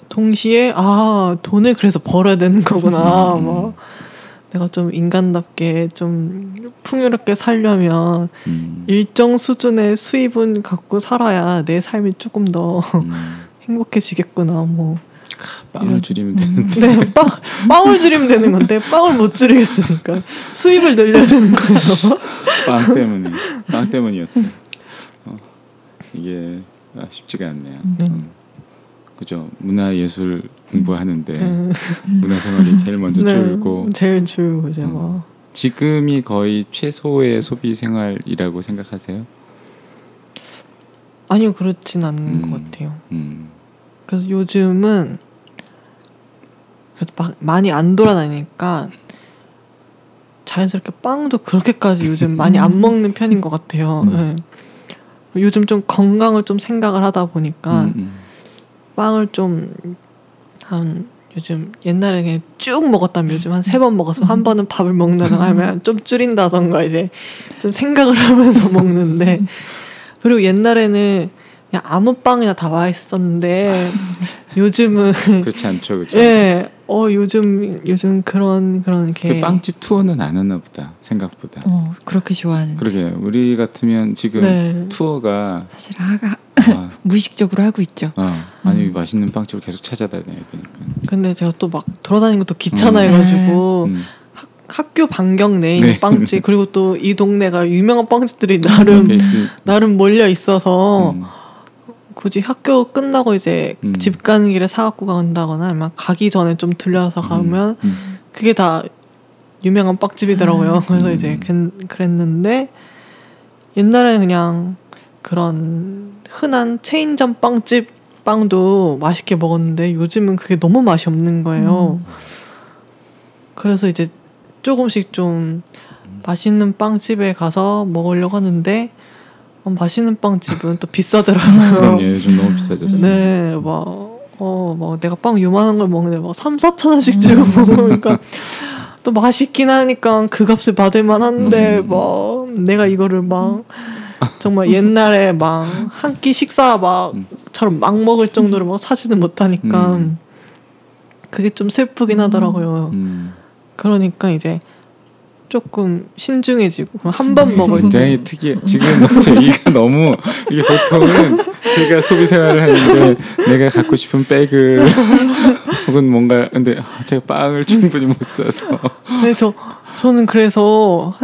동시에 아 돈을 그래서 벌어야 되는 거구나. 음. 뭐 내가 좀 인간답게 좀 풍요롭게 살려면 음. 일정 수준의 수입은 갖고 살아야 내 삶이 조금 더 음. 행복해지겠구나. 뭐 빵을 이런- 줄이면 되는데 네, 빵, 빵을 줄이면 되는 건데 빵을 못 줄이겠으니까 수입을 늘려야 되는 거예요. 빵 때문에 빵 때문이었어요. 어, 이게 아, 쉽지가 않네요. 네. 음. 그죠 문화 예술 공부하는데 음, 문화 생활이 제일 먼저 네, 줄고 제일 줄고 이제 음. 뭐 지금이 거의 최소의 소비 생활이라고 생각하세요? 아니요 그렇진 않은 음. 것 같아요. 음. 그래서 요즘은 그래도 막 많이 안 돌아다니니까 자연스럽게 빵도 그렇게까지 요즘 많이 안 먹는 편인 것 같아요. 음. 네. 요즘 좀 건강을 좀 생각을 하다 보니까 음, 음. 빵을 좀 한 요즘 옛날에 그냥 쭉 먹었다면 요즘 한 세 번 먹어서 한 번은 밥을 먹는다던가 하면 좀 줄인다던가 이제 좀 생각을 하면서 먹는데 그리고 옛날에는 그냥 아무 빵이나 다 맛있었는데 요즘은 그렇지 않죠, 그죠? 예, 어 요즘 요즘 그런 그런 그게 빵집 투어는 안 하나 보다 생각보다. 어, 그렇게 좋아하는. 그러게 우리 같으면 지금 네. 투어가 사실 아가 아, 무의식적으로 하고 있죠. 어, 아니 음. 맛있는 빵집을 계속 찾아다녀야 되니까. 근데 제가 또 막 돌아다니는 것도 귀찮아해가지고 음. 학교 반경 내에 있는 네. 빵집 그리고 또 이 동네가 유명한 빵집들이 나름 케이스, 나름 몰려 있어서 음, 굳이 학교 끝나고 이제 음. 집 가는 길에 사갖고 간다거나 아니면 가기 전에 좀 들려서 가면 음, 그게 다 유명한 빵집이더라고요. 음. 그래서 음. 이제 그- 그랬는데 옛날에는 그냥 그런 흔한 체인점 빵집 빵도 맛있게 먹었는데 요즘은 그게 너무 맛이 없는 거예요. 음. 그래서 이제 조금씩 좀 맛있는 빵집에 가서 먹으려고 하는데 어, 맛있는 빵집은 또 비싸더라고요. 그럼요 요즘 너무 비싸졌어요. 네, 막, 어, 막 내가 빵 요만한 걸 먹는데 막 3, 4천 원씩 주고 먹으니까 또 맛있긴 하니까 그 값을 받을 만한데 음. 막 내가 이거를 막 정말 옛날에 막 한 끼 식사 막처럼 막 먹을 정도로 막 사지는 못하니까 음. 그게 좀 슬프긴 하더라고요. 음. 그러니까 이제 조금 신중해지고 한 번 먹을 때 굉장히 특이해. 지금 저희가 너무 이게 보통은 저희가 소비 생활을 하는데 내가 갖고 싶은 백을 혹은 뭔가 근데 아, 제가 빵을 충분히 못 사서 네, 저 저는 그래서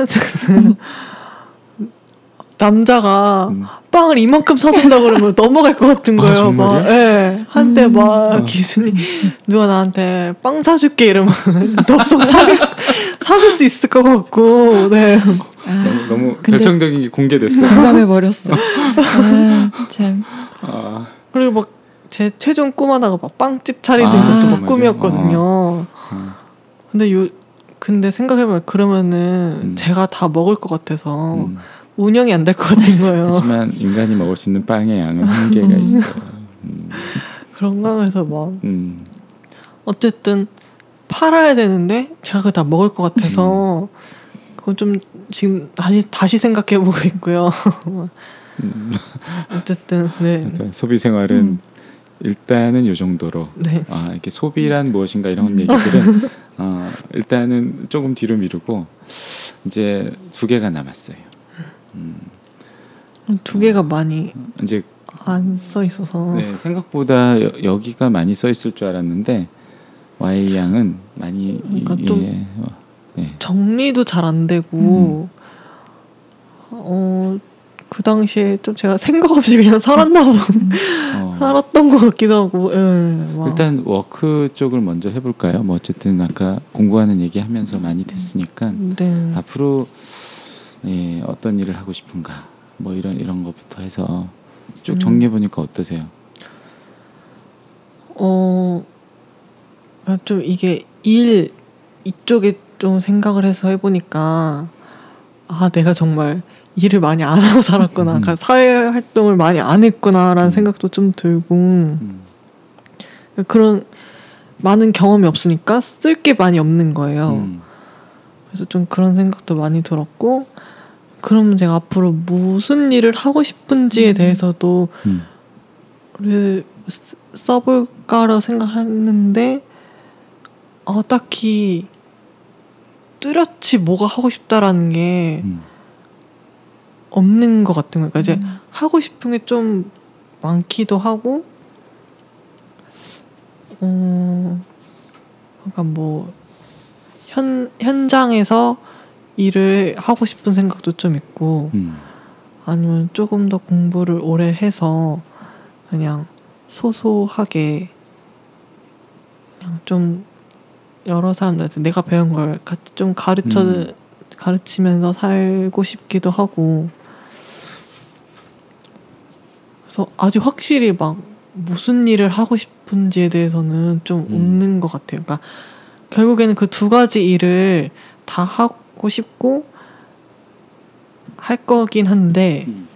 남자가 음. 빵을 이만큼 사준다 그러면 넘어갈 것 같은 아, 거예요. 막, 정말요? 예. 한때 막 어. 기준이 누가 나한테 빵 사줄게 이러면 덥석 사줄 사줄 수 있을 것 같고, 네. 아, 너무 결정적인 게 공개됐어요. 공감해 버렸어. 아, 참. 아, 그리고 막 제 최종 꿈 하나가 막 빵집 차리는 아, 것도 막? 꿈이었거든요. 아, 근데 요 근데 생각해보면 그러면은 음. 제가 다 먹을 것 같아서 음. 운영이 안 될 것 같은 거예요. 하지만 인간이 먹을 수 있는 빵의 양은 한계가 있어요. 음, 그런가 해서 막 음, 어쨌든 팔아야 되는데 제가 그거 다 먹을 것 같아서 그건 좀 지금 다시 다시 생각해 보고 있고요. 음. 어쨌든 네. 소비 생활은 음. 일단은 요 정도로 네. 아 이렇게 소비란 무엇인가 이런 얘기들은 어, 일단은 조금 뒤로 미루고 이제 두 개가 남았어요. 음, 두 개가 많이 이제 안 써 있어서 네, 생각보다 여, 여기가 많이 써 있을 줄 알았는데 Y 양은 많이 그러니까 이- 좀- 예, 어, 예. 정리도 잘 안 되고 어. 그 당시에 좀 제가 생각 없이 그냥 살았나 봐. 어, 살았던 것 같기도 하고. 예. 막. 일단 work 쪽을 먼저 해볼까요? 뭐 어쨌든 아까 공부하는 얘기하면서 많이 됐으니까 네. 앞으로 예, 어떤 일을 하고 싶은가 뭐 이런 이런 것부터 해서 쭉 음. 정리해 보니까 어떠세요? 어, 아, 좀 이게 일 이쪽에 좀 생각을 해서 해보니까 아 내가 정말 일을 많이 안 하고 살았구나, 음. 그러니까 사회 활동을 많이 안 했구나라는 음. 생각도 좀 들고 음, 그런 많은 경험이 없으니까 쓸 게 많이 없는 거예요. 음, 그래서 좀 그런 생각도 많이 들었고 그러면 제가 앞으로 무슨 일을 하고 싶은지에 음. 대해서도 음, 써볼까라 생각했는데 어, 딱히 뚜렷이 뭐가 하고 싶다라는 게 음. 없는 것 같은 거예요. 그러니까 이제 음. 하고 싶은 게 좀 많기도 하고, 어, 그러니까 뭐, 현, 현장에서 일을 하고 싶은 생각도 좀 있고, 음. 아니면 조금 더 공부를 오래 해서 그냥 소소하게 그냥 좀 여러 사람들한테 내가 배운 걸 같이 좀 가르쳐 음. 가르치면서 살고 싶기도 하고 그래서 아직 확실히 막 무슨 일을 하고 싶은지에 대해서는 좀 음. 없는 것 같아요. 그러니까 결국에는 그 두 가지 일을 다 하고 싶고 할 거긴 한데 음.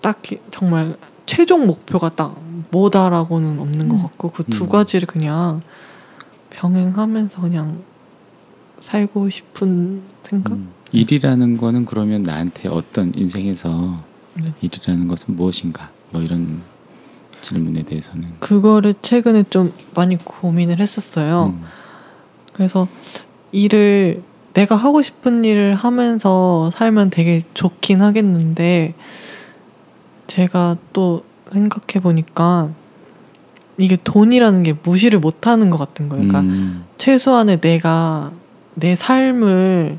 딱히 정말 최종 목표가 딱 뭐다라고는 없는 것 음. 같고 그두 음. 가지를 그냥 병행하면서 그냥 살고 싶은 생각? 음. 일이라는 거는 그러면 나한테 어떤 인생에서 네. 일이라는 것은 무엇인가? 뭐 이런 질문에 대해서는 그거를 최근에 좀 많이 고민을 했었어요. 음. 그래서 일을 내가 하고 싶은 일을 하면서 살면 되게 좋긴 하겠는데 제가 또 생각해 보니까 이게 돈이라는 게 무시를 못 하는 것 같은 거예요. 그러니까 음. 최소한의 내가 내 삶을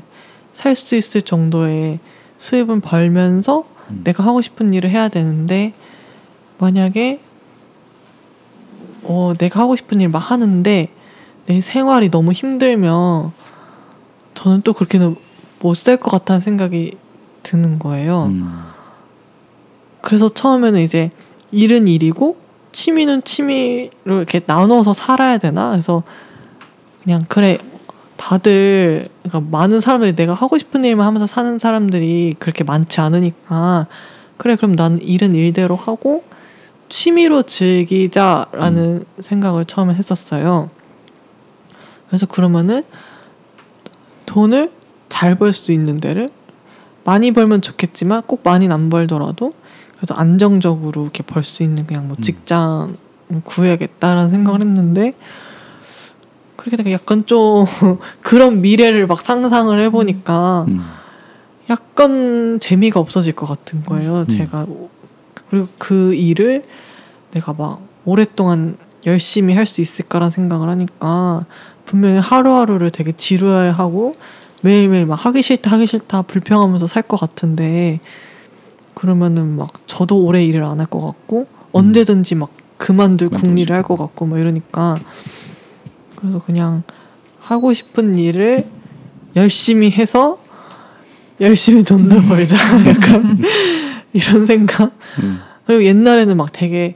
살 수 있을 정도의 수입은 벌면서 음. 내가 하고 싶은 일을 해야 되는데 만약에 어 내가 하고 싶은 일만 하는데 내 생활이 너무 힘들면 저는 또 그렇게는 못 살 것 같다는 생각이 드는 거예요. 음. 그래서 처음에는 이제 일은 일이고 취미는 취미로 이렇게 나눠서 살아야 되나? 그래서 그냥 그래 다들 그러니까 많은 사람들이 내가 하고 싶은 일만 하면서 사는 사람들이 그렇게 많지 않으니까 그래 그럼 나는 일은 일대로 하고 취미로 즐기자라는 생각을 처음에 했었어요. 그래서 그러면은 돈을 잘 벌 수 있는 데를 많이 벌면 좋겠지만 꼭 많이는 안 벌더라도 그래도 안정적으로 이렇게 벌 수 있는 그냥 뭐 음. 직장 구해야겠다라는 생각을 했는데 그렇게 되게 약간 좀 그런 미래를 막 상상을 해보니까 음. 약간 재미가 없어질 것 같은 거예요. 음. 제가 그리고 그 일을 내가 막 오랫동안 열심히 할 수 있을까라는 생각을 하니까 분명히 하루하루를 되게 지루해하고 매일매일 막 하기 싫다 하기 싫다 불평하면서 살 것 같은데 그러면은 막 저도 오래 일을 안 할 것 같고 언제든지 막 그만둘 궁리를 할. 것 같고 막 이러니까 그래서 그냥 하고 싶은 일을 열심히 해서 열심히 돈도 벌자 약간 이런 생각 음. 그리고 옛날에는 막 되게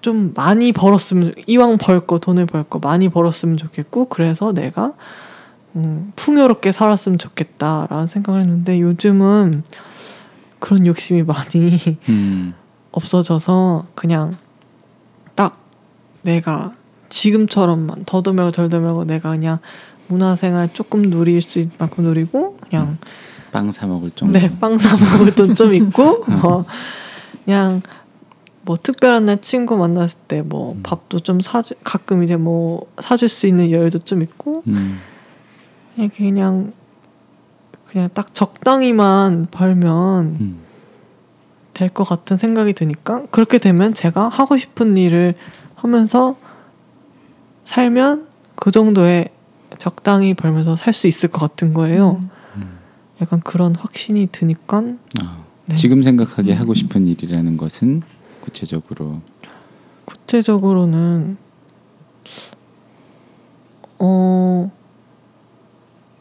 좀 많이 벌었으면 이왕 벌 거 돈을 벌 거 많이 벌었으면 좋겠고 그래서 내가 음, 풍요롭게 살았으면 좋겠다라는 생각을 했는데 요즘은 그런 욕심이 많이 음. 없어져서 그냥 딱 내가 지금처럼만 더듬하고 덜듬하고 내가 그냥 문화생활 조금 누릴 수 있을 만큼 누리고 그냥 빵사 먹을 정도. 네, 빵 사 먹을 돈 좀 있고, 뭐, 그냥, 뭐, 특별한 날 친구 만났을 때, 뭐, 음. 밥도 좀 사주, 가끔 이제 뭐, 사줄 수 있는 여유도 좀 있고, 음. 그냥, 그냥, 그냥 딱 적당히만 벌면 음. 될것 같은 생각이 드니까, 그렇게 되면 제가 하고 싶은 일을 하면서 살면 그 정도의 적당히 벌면서 살 수 있을 것 같은 거예요. 음. 음. 약간 그런 확신이 드니까, 아, 네. 지금 생각하게 음. 하고 싶은 일이라는 것은 구체적으로 구체적으로는 어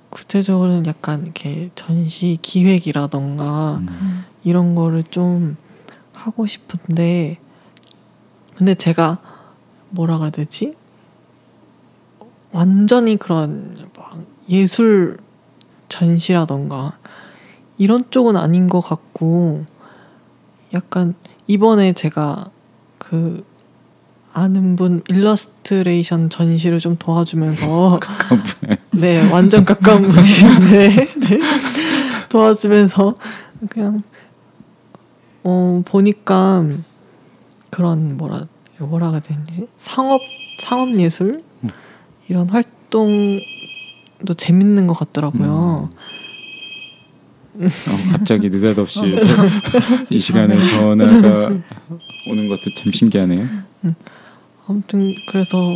구체적으로는 약간 이렇게 전시 기획이라던가 음. 음. 이런 거를 좀 하고 싶은데 근데 제가 뭐라 그래야 되지? 완전히 그런 막 예술 전시라던가 이런 쪽은 아닌 것 같고 약간 이번에 제가 그 아는 분 일러스트레이션 전시를 좀 도와주면서 네 완전 가까운 분인데 네, 도와주면서 그냥 어 보니까 그런 뭐라 해야 되지? 상업 상업 예술 음. 이런 활동도 재밌는 것 같더라고요. 어, 갑자기 느닷없이 이 시간에 전화가 오는 것도 참 신기하네요. 아무튼 그래서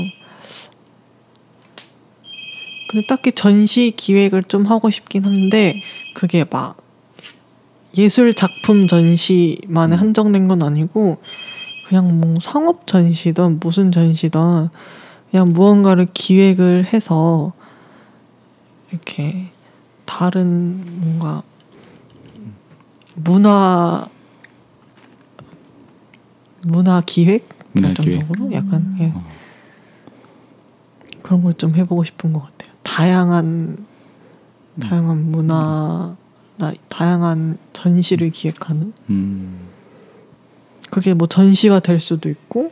근데 딱히 전시 기획을 좀 하고 싶긴 한데 그게 막 예술 작품 전시만에 음. 한정된 건 아니고 그냥 뭐 상업 전시든 무슨 전시든 그냥 무언가를 기획을 해서 이렇게 다른 뭔가 문화 문화 기획 문화 기획. 정도로 약간 예. 어. 그런 걸 좀 해보고 싶은 것 같아요. 다양한 다양한 문화나 다양한 전시를 기획하는 음. 그게 뭐 전시가 될 수도 있고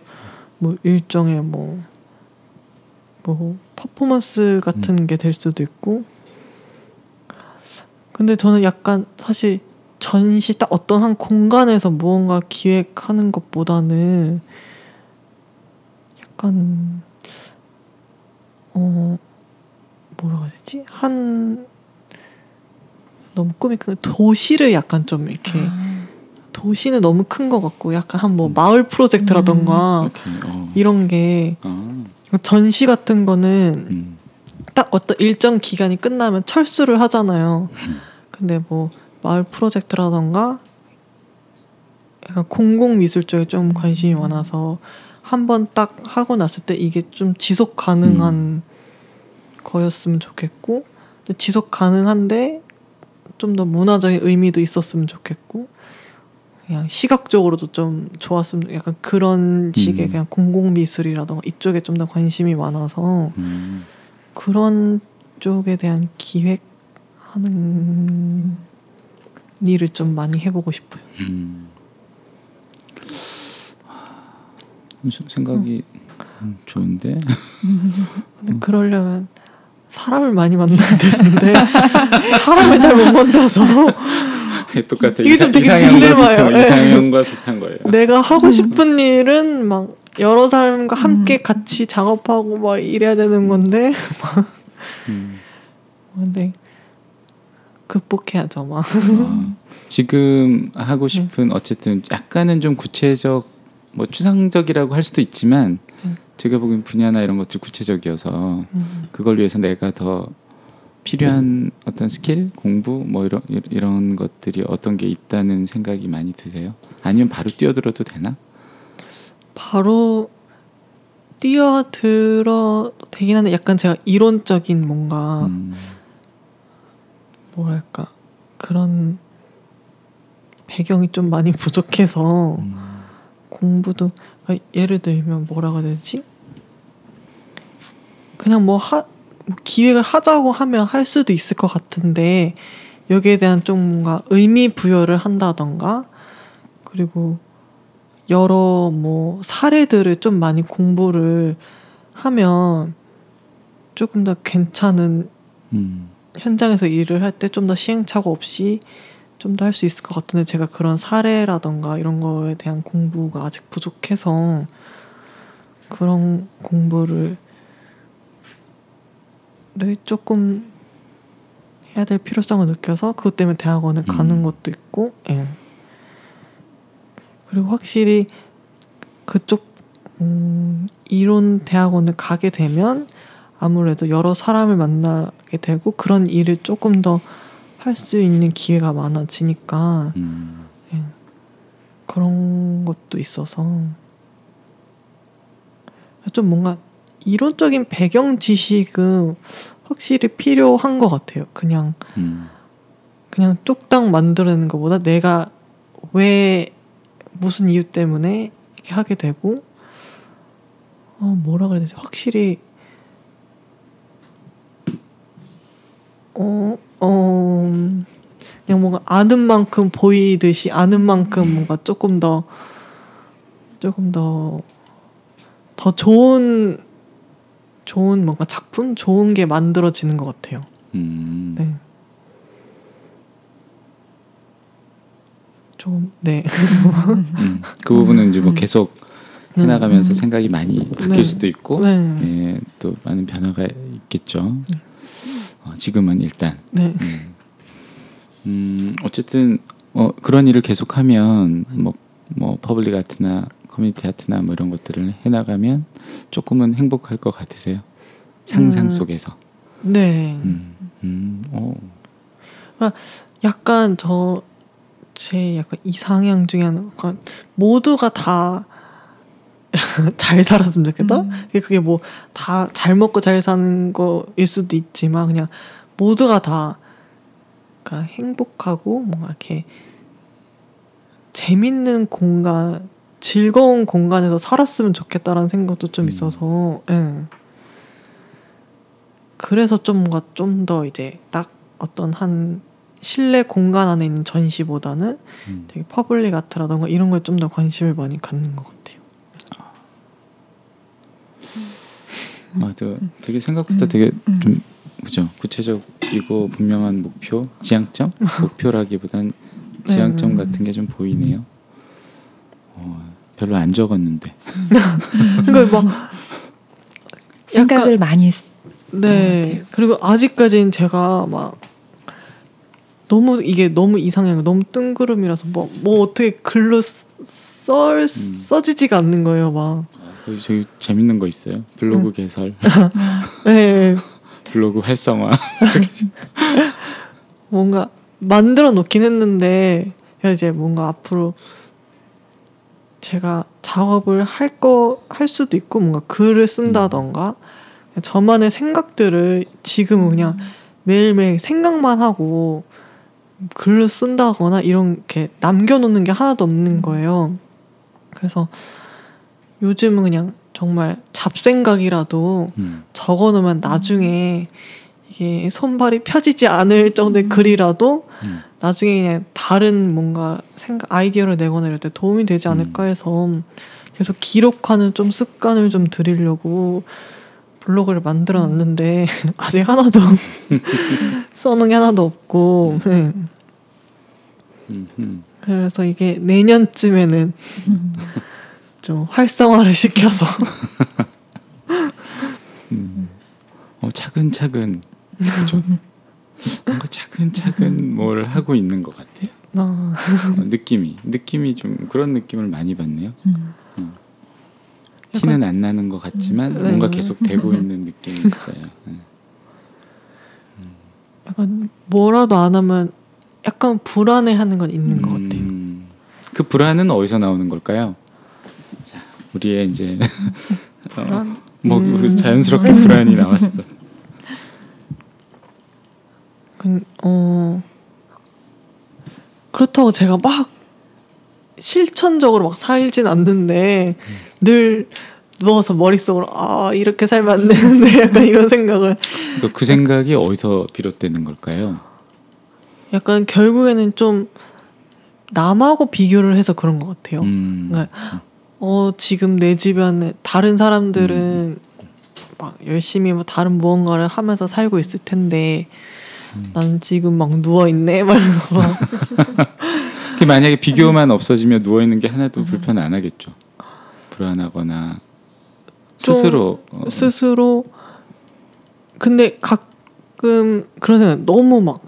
뭐 일종의 뭐뭐 퍼포먼스 같은 게될 수도 있고 근데 저는 약간 사실 전시 딱 어떤 한 공간에서 무언가 기획하는 것보다는 약간 어 뭐라고 해야 되지 한 너무 꿈이 큰 도시를 약간 좀 이렇게 아, 도시는 너무 큰 것 같고 약간 한뭐 음. 마을 프로젝트라던가 오케이. 어. 이런 게 아. 전시 같은 거는 음. 딱 어떤 일정 기간이 끝나면 철수를 하잖아요. 근데 뭐 마을 프로젝트라던가 약간 공공 미술 쪽에 좀 관심이 많아서 한 번 딱 하고 났을 때 이게 좀 지속 가능한 거였으면 좋겠고 지속 가능한데 좀 더 문화적인 의미도 있었으면 좋겠고 그냥 시각적으로도 좀 좋았으면 약간 그런 식의 음. 그냥 공공 미술이라던가 이쪽에 좀 더 관심이 많아서 음. 그런 쪽에 대한 기획하는 일을 좀 많이 해보고 싶어요. 음. 하, 생각이 음, 좋은데 근데 그러려면 사람을 많이 만나야 되는데 사람을 잘 못 만나서 똑같아. 이게 좀 되게 딜레마예요. 네. 이상형과 비슷한 거예요. 내가 하고 싶은 일은 막 여러 사람과 함께 음. 같이 작업하고 막 이래야 되는 건데 음. 근데 극복해야죠 막. 아, 지금 하고 싶은 어쨌든 약간은 좀 구체적 뭐 추상적이라고 할 수도 있지만 음. 제가 보기엔 분야나 이런 것들이 구체적이어서 음. 그걸 위해서 내가 더 필요한 어떤 스킬 공부 뭐 이런 이런 것들이 어떤 게 있다는 생각이 많이 드세요? 아니면 바로 뛰어들어도 되나? 바로 뛰어들어 되긴 한데 약간 제가 이론적인 뭔가 음, 뭐랄까 그런 배경이 좀 많이 부족해서 음, 공부도 아, 예를 들면 뭐라고 해야 되지? 그냥 뭐, 하, 뭐 기획을 하자고 하면 할 수도 있을 것 같은데 여기에 대한 좀 뭔가 의미 부여를 한다던가 그리고 여러 뭐 사례들을 좀 많이 공부를 하면 조금 더 괜찮은 음, 현장에서 일을 할 때 좀 더 시행착오 없이 좀 더 할 수 있을 것 같은데 제가 그런 사례라던가 이런 거에 대한 공부가 아직 부족해서 그런 공부를 를 조금 해야 될 필요성을 느껴서 그것 때문에 대학원을 가는 음. 것도 있고 예. 그리고 확실히 그쪽 음, 이론 대학원을 가게 되면 아무래도 여러 사람을 만나게 되고 그런 일을 조금 더 할 수 있는 기회가 많아지니까. 음, 그런 것도 있어서. 좀 뭔가 이론적인 배경 지식은 확실히 필요한 것 같아요. 그냥 음, 그냥 뚝딱 만들어내는 것보다 내가 왜 무슨 이유 때문에 이렇게 하게 되고 어 뭐라 그래야 되지? 확실히 어, 어 그냥 뭔가 아는 만큼 보이듯이 아는 만큼 뭔가 조금 더 조금 더 더 좋은 좋은 뭔가 작품 좋은 게 만들어지는 것 같아요. 음. 네. 좀 네. 음, 그 부분은 이제 뭐 음. 계속 해나가면서 음. 생각이 많이 바뀔 네. 수도 있고 네. 네, 또 많은 변화가 있겠죠. 어, 지금은 일단 네. 음, 음, 어쨌든 어, 그런 일을 계속하면 뭐, 뭐 public art나 community art나 뭐 이런 것들을 해나가면 조금은 행복할 것 같으세요. 상상 음. 속에서. 네. 음, 음, 어, 약간 저 제 약간 이상향 중에 하나가 모두가 다 잘 살았으면 좋겠다. 음. 그게 뭐 다 잘 먹고 잘 사는 거일 수도 있지만 그냥 모두가 다 그러니까 행복하고 뭔가 이렇게 재밌는 공간, 즐거운 공간에서 살았으면 좋겠다라는 생각도 좀 음. 있어서, 예. 그래서 좀 뭔가 좀 더 이제 딱 어떤 한 실내 공간 안에 있는 전시보다는 음. 되게 public art라던가 이런 거에 좀 더 관심을 많이 갖는 것 같아요. 아, 되게, 되게 생각보다 음, 되게 음. 좀 그죠 구체적이고 분명한 목표, 지향점, 목표라기보단 지향점 네. 같은 게 좀 보이네요. 어, 별로 안 적었는데. 그러니까 막 생각을 많이 했- 네. 것 그리고 아직까지는 제가 막 너무 이게 너무 이상해요. 너무 뜬구름이라서 뭐, 뭐 어떻게 글로 썰 써지지가 않는 거예요. 막. 저기 재밌는 거 있어요. 블로그 음. 개설, 네. 블로그 활성화. 뭔가 만들어 놓긴 했는데 이제 뭔가 앞으로 제가 작업을 할 거 할 수도 있고 뭔가 글을 쓴다던가 저만의 생각들을 지금은 그냥 매일매일 생각만 하고 글을 쓴다거나 이렇게 남겨놓는 게 하나도 없는 거예요. 그래서 요즘은 그냥 정말 잡생각이라도 음. 적어 놓으면 나중에 이게 손발이 펴지지 않을 정도의 글이라도 음. 나중에 그냥 다른 뭔가 생각 아이디어를 내거나 이럴 때 도움이 되지 않을까 해서 계속 기록하는 좀 습관을 좀 들이려고 블로그를 만들어 놨는데 아직 하나도 써놓은 게 하나도 없고 네. 음, 음. 그래서 이게 내년쯤에는 좀 활성화를 시켜서 음. 어, 차근차근 그죠? 뭔가 차근차근 뭘 하고 있는 것 같아요. 아, 어, 느낌이 느낌이 좀 그런 느낌을 많이 받네요. 음. 티는 안 나는 것 같지만 네. 뭔가 계속 되고 있는 느낌이 있어요. 네. 약간 뭐라도 안 하면 약간 불안해하는 건 있는 것 같아요. 음, 그 불안은 어디서 나오는 걸까요? 자, 우리의 이제 어? 뭐 음. 자연스럽게 불안이 나왔어. 그, 어 그렇다고 제가 막 실천적으로 막 살진 않는데 늘 누워서 머릿속으로 아 이렇게 살면 안 되는데 약간 이런 생각을 그러니까 그 생각이 어디서 비롯되는 걸까요? 약간 결국에는 좀 남하고 비교를 해서 그런 것 같아요. 음, 네. 어 지금 내 주변에 다른 사람들은 막 열심히 뭐 다른 무언가를 하면서 살고 있을 텐데 난 지금 막 누워 있네? 말면서 막. 그 만약에 비교만 없어지면 누워 있는 게 하나도 불편 안 하겠죠. 불안하거나 좀 스스로 어, 스스로? 근데 가끔 그런 생각 너무 막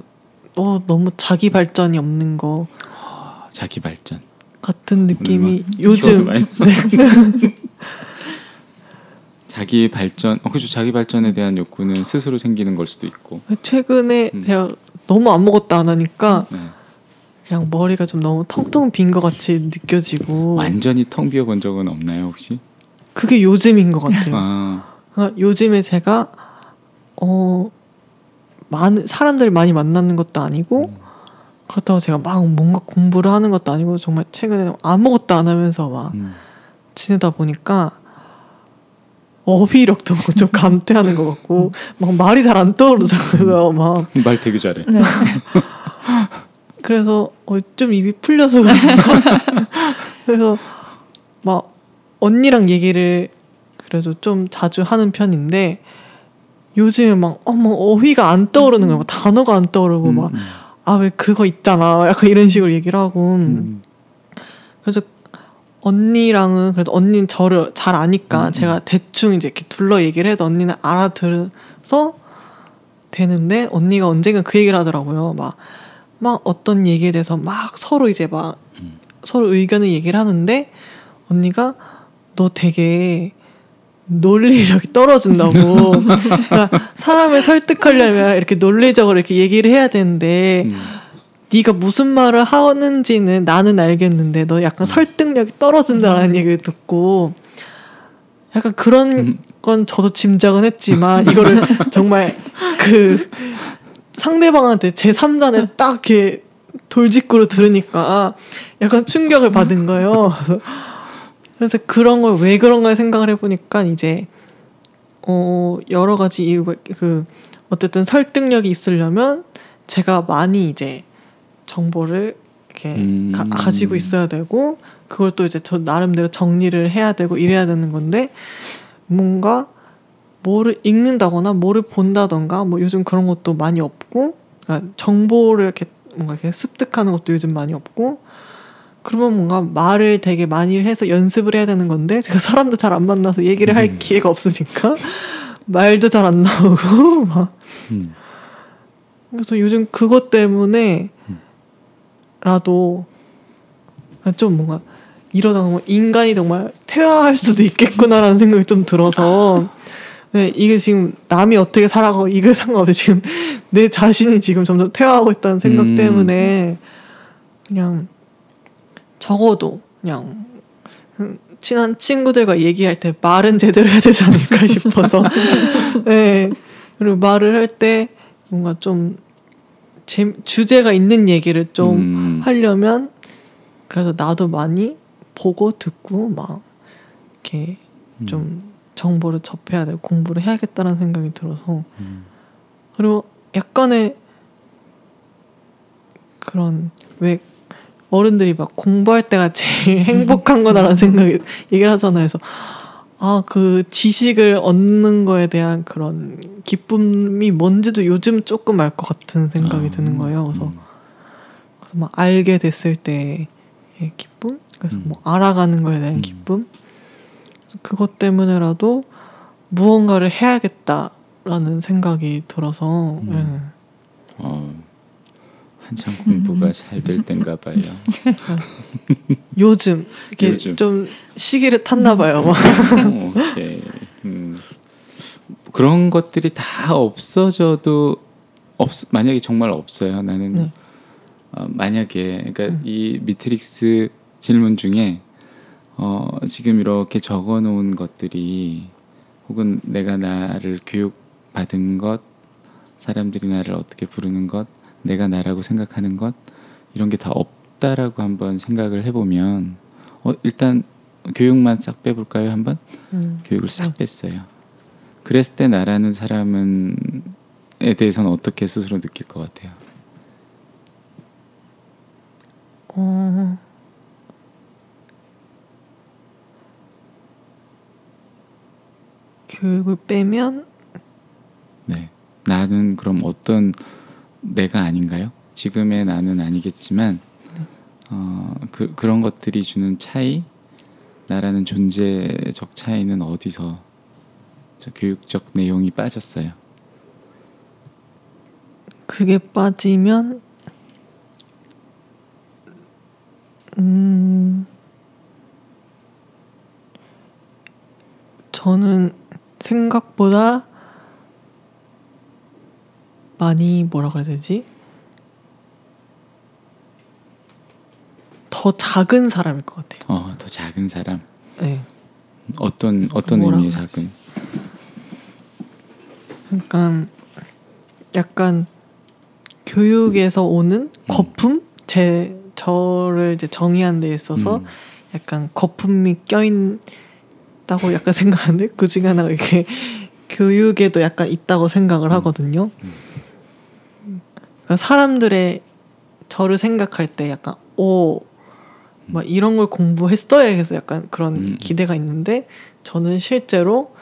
어, 너무 자기 발전이 없는 거. 어, 자기 발전. 같은 느낌이 오늘 막 요즘 네. 자기 발전, 어, 그죠. 자기 발전에 대한 욕구는 스스로 생기는 걸 수도 있고. 최근에 음. 제가 너무 아무것도 안 하니까 네. 그냥 머리가 좀 너무 텅텅 빈 것 같이 느껴지고 완전히 텅 비어 본 적은 없나요 혹시? 그게 요즘인 것 같아요. 아, 그러니까 요즘에 제가 어 많은 사람들을 많이 만나는 것도 아니고 음. 그렇다고 제가 막 뭔가 공부를 하는 것도 아니고 정말 최근에 아무것도 안 하면서 막 음. 지내다 보니까 어휘력도 좀 감퇴하는 것 같고 막 말이 잘 안 떠오르더라고요. 막 말 되게 잘해. 네. 그래서 어, 좀 입이 풀려서. 그래서 막 언니랑 얘기를 그래도 좀 자주 하는 편인데 요즘에 막 어머 어휘가 안 떠오르는 거예요. 막 단어가 안 떠오르고 음, 막 음. 아 왜 그거 있잖아 약간 이런 식으로 얘기를 하고 음. 그래서 언니랑은 그래도 언니는 저를 잘 아니까 음, 제가 대충 이제 이렇게 둘러 얘기를 해도 언니는 알아들어서 되는데 언니가 언젠가 그 얘기를 하더라고요. 막, 막 어떤 얘기에 대해서 막 서로 이제 막 음. 서로 의견을 얘기를 하는데 언니가 너 되게 논리력이 떨어진다고. 그러니까 사람을 설득하려면 이렇게 논리적으로 이렇게 얘기를 해야 되는데 음. 네가 무슨 말을 하는지는 나는 알겠는데 너 약간 설득력이 떨어진다라는 얘기를 듣고 약간 그런 음. 건 저도 짐작은 했지만 이거를 정말 그 상대방한테 제 3단에 딱 이렇게 돌직구로 들으니까 약간 충격을 받은 거예요. 그래서 그런 걸 왜 그런가 생각을 해보니까 이제 어 여러 가지 이유가 그 어쨌든 설득력이 있으려면 제가 많이 이제 정보를 이렇게 음. 가, 가지고 있어야 되고 그걸 또 이제 저 나름대로 정리를 해야 되고 이래야 되는 건데 뭔가 뭐를 읽는다거나 뭐를 본다던가 뭐 요즘 그런 것도 많이 없고 그러니까 정보를 이렇게 뭔가 이렇게 습득하는 것도 요즘 많이 없고 그러면 뭔가 말을 되게 많이 해서 연습을 해야 되는 건데 제가 사람도 잘 안 만나서 얘기를 할 음. 기회가 없으니까 말도 잘 안 나오고 막 음. 그래서 요즘 그것 때문에 라도 좀 뭔가 이러다가 뭐 인간이 정말 퇴화할 수도 있겠구나라는 생각이 좀 들어서 네, 이게 지금 남이 어떻게 살아가고 이게 상관없이 지금 내 자신이 지금 점점 퇴화하고 있다는 생각 음. 때문에 그냥 적어도 그냥 친한 친구들과 얘기할 때 말은 제대로 해야 되지 않을까 싶어서 네 그리고 말을 할 때 뭔가 좀 재, 주제가 있는 얘기를 좀 음. 하려면 그래서 나도 많이 보고 듣고 막 이렇게 음. 좀 정보를 접해야 되고 공부를 해야겠다는 생각이 들어서 음. 그리고 약간의 그런 왜 어른들이 막 공부할 때가 제일 행복한 거다라는 생각이 얘기를 하잖아요. 그래서 아 그 지식을 얻는 거에 대한 그런 기쁨이 뭔지도 요즘 조금 알 것 같은 생각이 아, 드는 거예요. 그래서 음. 그래서 막 알게 됐을 때의 기쁨, 그래서 음. 뭐 알아가는 거에 대한 음. 기쁨, 그것 때문에라도 무언가를 해야겠다라는 생각이 들어서 음. 예. 어, 한참 공부가 잘 될 땐가 봐요. 요즘 이게 요즘. 좀 시기를 탔나 봐요. 막. 어, 오케이. 음. 그런 것들이 다 없어져도 없 만약에 정말 없어요. 나는 네. 어, 만약에 그러니까 음. 이 매트릭스 질문 중에 어, 지금 이렇게 적어 놓은 것들이 혹은 내가 나를 교육 받은 것, 사람들이 나를 어떻게 부르는 것, 내가 나라고 생각하는 것 이런 게 다 없다라고 한번 생각을 해보면 어, 일단 교육만 싹 빼볼까요 한번? 음. 교육을 싹 뺐어요. 그랬을 때 나라는 사람은에 대해서는 어떻게 스스로 느낄 것 같아요? 어. 교육을 빼면 네, 나는 그럼 어떤 내가 아닌가요? 지금의 나는 아니겠지만 어, 그 그런 것들이 주는 차이, 나라는 존재적 차이는 어디서 저 교육적 내용이 빠졌어요? 그게 빠지면 음 저는 생각보다 많이 뭐라 그래야 되지? 더 작은 사람일 것 같아요. 어, 더 작은 사람. 네. 어떤 어떤 의미의? 작은? 그러니까 약간 교육에서 오는 거품 제 저를 이제 정의하는 데 있어서 음, 약간 거품이 껴있다고 약간 생각하는데 그 중에 하나가 이렇게 교육에도 약간 있다고 생각을 음. 하거든요. 음. 그러니까 사람들의 저를 생각할 때 약간 오, 막 이런 걸 공부했어야 해서 약간 그런 음. 기대가 있는데 저는 실제로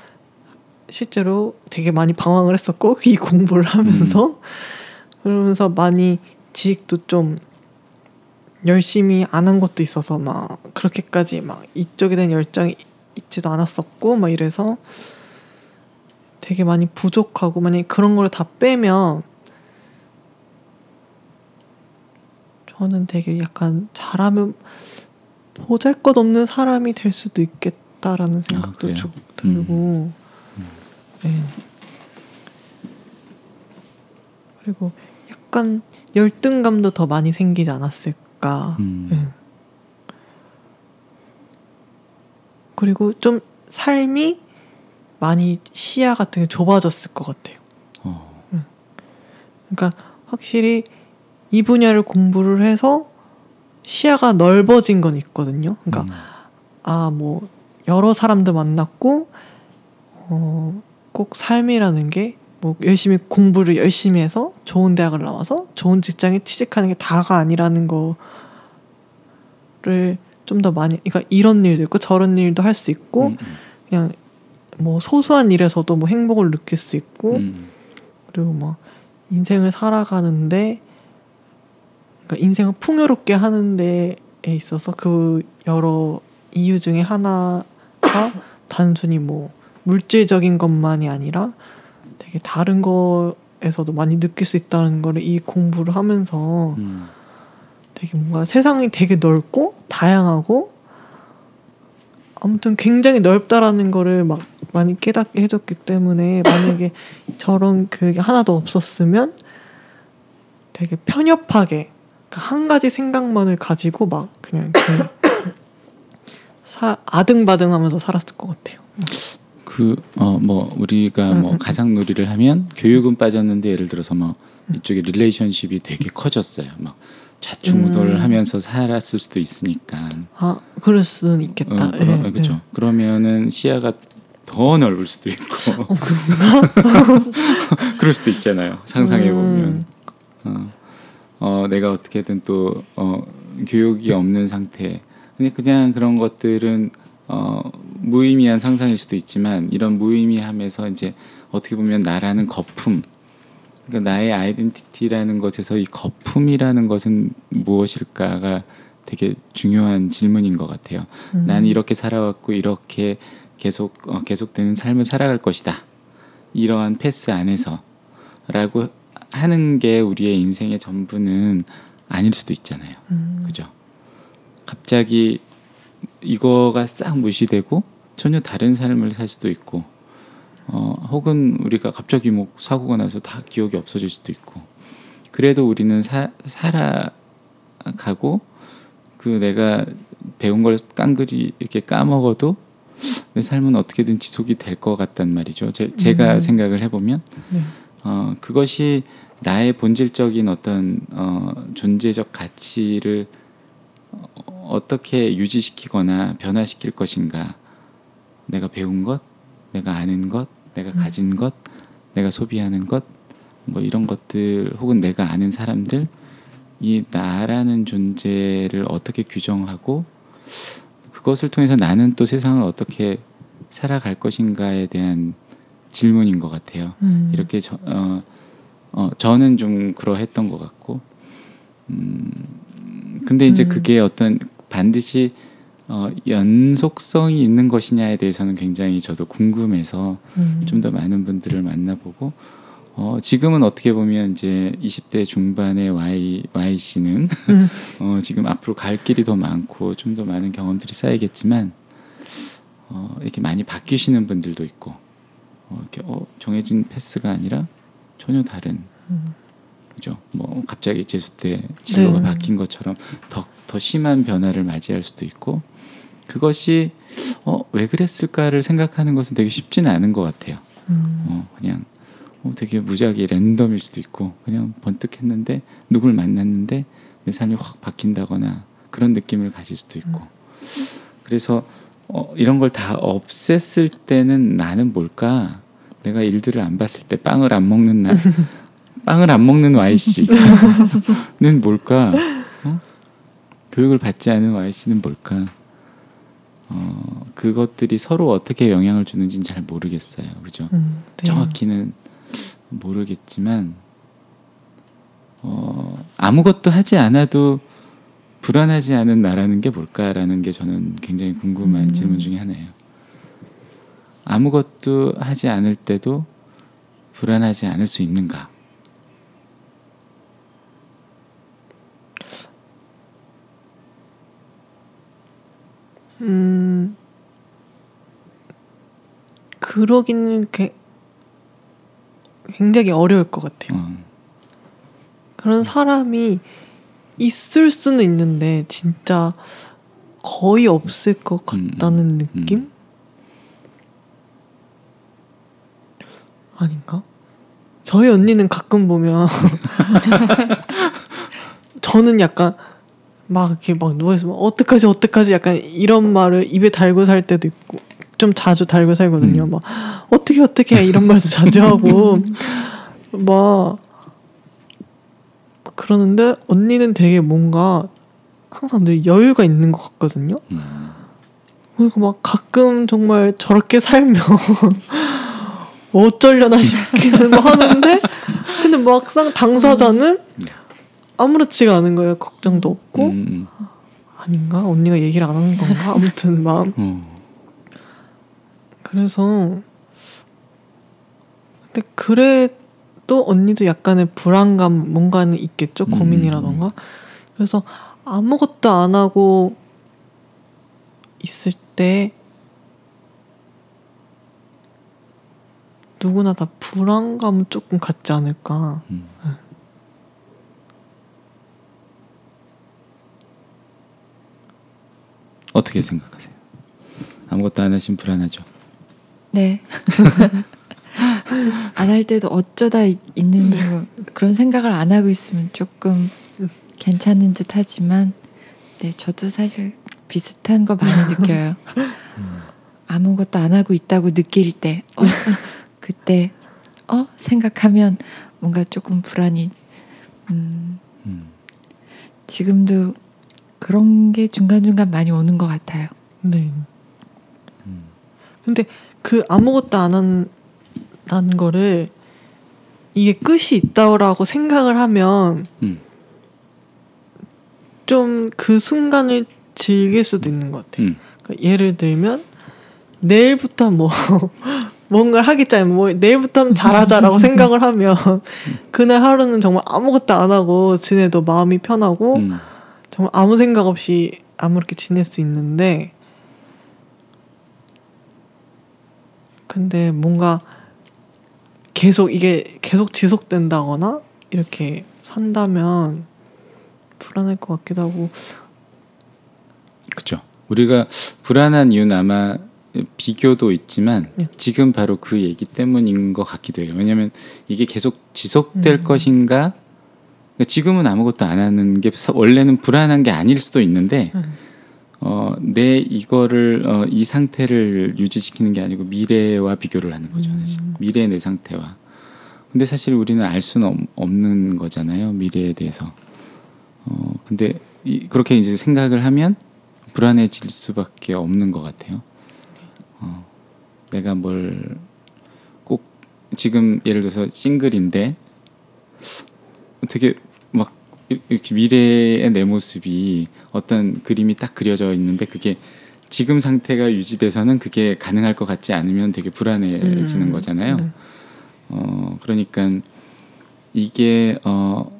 실제로 되게 많이 방황을 했었고 이 공부를 하면서 음. 그러면서 많이 지식도 좀 열심히 안 한 것도 있어서 막 그렇게까지 막 이쪽에 대한 열정이 있지도 않았었고 막 이래서 되게 많이 부족하고 만약에 그런 걸 다 빼면 저는 되게 약간 잘하면 보잘 것 없는 사람이 될 수도 있겠다라는 생각도 그래요? 좀 들고 네. 그리고 약간 열등감도 더 많이 생기지 않았을까 음. 네. 그리고 좀 삶이 많이 시야 같은 게 좁아졌을 것 같아요. 어. 그러니까 확실히 이 분야를 공부를 해서 시야가 넓어진 건 있거든요. 그러니까 음. 아뭐 여러 사람들 만났고 어, 꼭 삶이라는 게 뭐 열심히 공부를 열심히 해서 좋은 대학을 나와서 좋은 직장에 취직하는 게 다가 아니라는 거를 좀 더 많이 그러니까 이런 일도 있고 저런 일도 할 수 있고 음, 음. 그냥 뭐 소소한 일에서도 뭐 행복을 느낄 수 있고 음. 그리고 막 인생을 살아가는데 인생을 풍요롭게 하는 데 에 있어서 그 여러 이유 중에 하나가 단순히 뭐 물질적인 것만이 아니라 되게 다른 거에서도 많이 느낄 수 있다는 거를 이 공부를 하면서 음. 되게 뭔가 세상이 되게 넓고 다양하고 아무튼 굉장히 넓다라는 거를 막 많이 깨닫게 해줬기 때문에 만약에 저런 교육이 하나도 없었으면 되게 편협하게 그 한 가지 생각만을 가지고 막 그냥 이렇게 사, 아등바등하면서 살았을 것 같아요. 그어뭐 우리가 음, 뭐 음. 가상 놀이를 하면 교육은 빠졌는데 예를 들어서 뭐 이쪽에 릴레이션십이 되게 커졌어요. 막 좌충우돌하면서 살았을 수도 있으니까. 아 그럴 수는 있겠다. 어, 그러, 예, 그렇죠. 예. 그러면은 시야가 더 넓을 수도 있고. 어, 그런가? 그럴 수도 있잖아요. 상상해 보면. 음. 어, 어, 내가 어떻게든 또 어, 교육이 없는 상태. 근데 그냥 그런 것들은 어, 무의미한 상상일 수도 있지만 이런 무의미함에서 이제 어떻게 보면 나라는 거품. 그러니까 나의 아이덴티티라는 것에서 이 거품이라는 것은 무엇일까가 되게 중요한 질문인 것 같아요. 음. 나는 이렇게 살아왔고 이렇게 계속 어, 계속되는 삶을 살아갈 것이다. 이러한 패스 안에서라고 하는 게 우리의 인생의 전부는 아닐 수도 있잖아요. 음. 그죠? 갑자기 이거가 싹 무시되고 전혀 다른 삶을 살 수도 있고, 어, 혹은 우리가 갑자기 뭐 사고가 나서 다 기억이 없어질 수도 있고, 그래도 우리는 사, 살아가고 그 내가 배운 걸 깡그리 이렇게 까먹어도 내 삶은 어떻게든 지속이 될 것 같단 말이죠. 제, 제가 음. 생각을 해보면 네. 어, 그것이 나의 본질적인 어떤 어, 존재적 가치를 어, 어떻게 유지시키거나 변화시킬 것인가. 내가 배운 것, 내가 아는 것, 내가 가진 것, 내가 소비하는 것, 뭐 이런 것들 혹은 내가 아는 사람들 이 나라는 존재를 어떻게 규정하고 그것을 통해서 나는 또 세상을 어떻게 살아갈 것인가에 대한 질문인 것 같아요. 음. 이렇게 저, 어, 어, 저는 좀 그러했던 것 같고, 음, 근데 이제 음. 그게 어떤 반드시 어, 연속성이 있는 것이냐에 대해서는 굉장히 저도 궁금해서 음. 좀더 많은 분들을 만나보고, 어, 지금은 어떻게 보면 이제 20대 중반의 Y, Y 씨는 음. 어, 지금 앞으로 갈 길이 더 많고 좀 더 많은 경험들이 쌓이겠지만 어, 이렇게 많이 바뀌시는 분들도 있고 어, 이렇게 어, 정해진 패스가 아니라 전혀 다른 음. 그죠? 뭐 갑자기 재수 때 진로가 네. 바뀐 것처럼 더, 더 심한 변화를 맞이할 수도 있고 그것이 어, 왜 그랬을까를 생각하는 것은 되게 쉽지는 않은 것 같아요. 음. 어, 그냥 어, 되게 무지하게 랜덤일 수도 있고 그냥 번뜩 했는데 누굴 만났는데 내 삶이 확 바뀐다거나 그런 느낌을 가질 수도 있고 그래서 어, 이런 걸 다 없앴을 때는 나는 뭘까 내가 일들을 안 봤을 때 빵을 안 먹는 날 빵을 안 먹는 Y 씨는 뭘까 어? 교육을 받지 않은 Y 씨는 뭘까 어, 그것들이 서로 어떻게 영향을 주는지는 잘 모르겠어요 그죠 음. 네. 정확히는 모르겠지만 어, 아무것도 하지 않아도 불안하지 않은 나라는 게 뭘까라는 게 저는 굉장히 궁금한 음. 질문 중에 하나예요. 아무것도 하지 않을 때도 불안하지 않을 수 있는가? 음, 그러기는 게 굉장히 어려울 것 같아요. 어, 그런 사람이 있을 수는 있는데 진짜 거의 없을 것 같다는 느낌? 아닌가? 저희 언니는 가끔 보면 저는 약간 막 이렇게 막 누워있으면 어떡하지 어떡하지 약간 이런 말을 입에 달고 살 때도 있고 좀 자주 달고 살거든요. 음. 막 어떻게 어떻게 이런 말도 자주 하고 막 그러는데 언니는 되게 뭔가 항상 늘 여유가 있는 것 같거든요. 음, 그리고 막 가끔 정말 저렇게 살면 어쩌려나 싶기는 하는데 근데 막상 당사자는 아무렇지가 않은 거예요. 걱정도 없고 음, 아닌가? 언니가 얘기를 안 하는 건가? 아무튼 막 어, 그래서 근데 그래 도 언니도 약간의 불안감 뭔가는 있겠죠 음. 고민이라던가 그래서 아무것도 안 하고 있을 때 누구나 다 불안감은 조금 갖지 않을까 음. 어떻게 생각하세요? 아무것도 안 하시면 불안하죠. 네. 안 할 때도 어쩌다 이- 있는 거, 그런 생각을 안 하고 있으면 조금 괜찮은 듯 하지만 네, 저도 사실 비슷한 거 많이 느껴요. 아무것도 안 하고 있다고 느낄 때 어, 그때 어 생각하면 뭔가 조금 불안이 음, 음. 지금도 그런 게 중간중간 많이 오는 것 같아요. 네 음. 근데 그 아무것도 안 한 다는 거를 이게 끝이 있다고 생각을 하면 음. 좀그 순간을 즐길 수도 있는 것 같아요. 음. 그러니까 예를 들면 내일부터 뭐 뭔가를 하겠잖아요. 뭐 내일부터는 잘하자라고 생각을 하면 그날 하루는 정말 아무것도 안 하고 지내도 마음이 편하고 음. 정말 아무 생각 없이 아무렇게 지낼 수 있는데 근데 뭔가 계속 이게 계속 지속된다거나 이렇게 산다면 불안할 것 같기도 하고 그렇죠. 우리가 불안한 이유는 아마 비교도 있지만 네. 지금 바로 그 얘기 때문인 것 같기도 해요. 왜냐하면 이게 계속 지속될 음. 것인가? 그러니까 지금은 아무것도 안 하는 게 사- 원래는 불안한 게 아닐 수도 있는데 음. 어, 내 이거를 어, 이 상태를 유지시키는 게 아니고 미래와 비교를 하는 거죠. 사실. 음. 미래의 내 상태와. 근데 사실 우리는 알 수는 없, 없는 거잖아요. 미래에 대해서. 어, 근데 이, 그렇게 이제 생각을 하면 불안해질 수밖에 없는 것 같아요. 어, 내가 뭘 꼭 지금 예를 들어서 싱글인데 되게 막 이렇게 미래의 내 모습이 어떤 그림이 딱 그려져 있는데 그게 지금 상태가 유지돼서는 그게 가능할 것 같지 않으면 되게 불안해지는 음. 거잖아요. 음. 어 그러니까 이게 어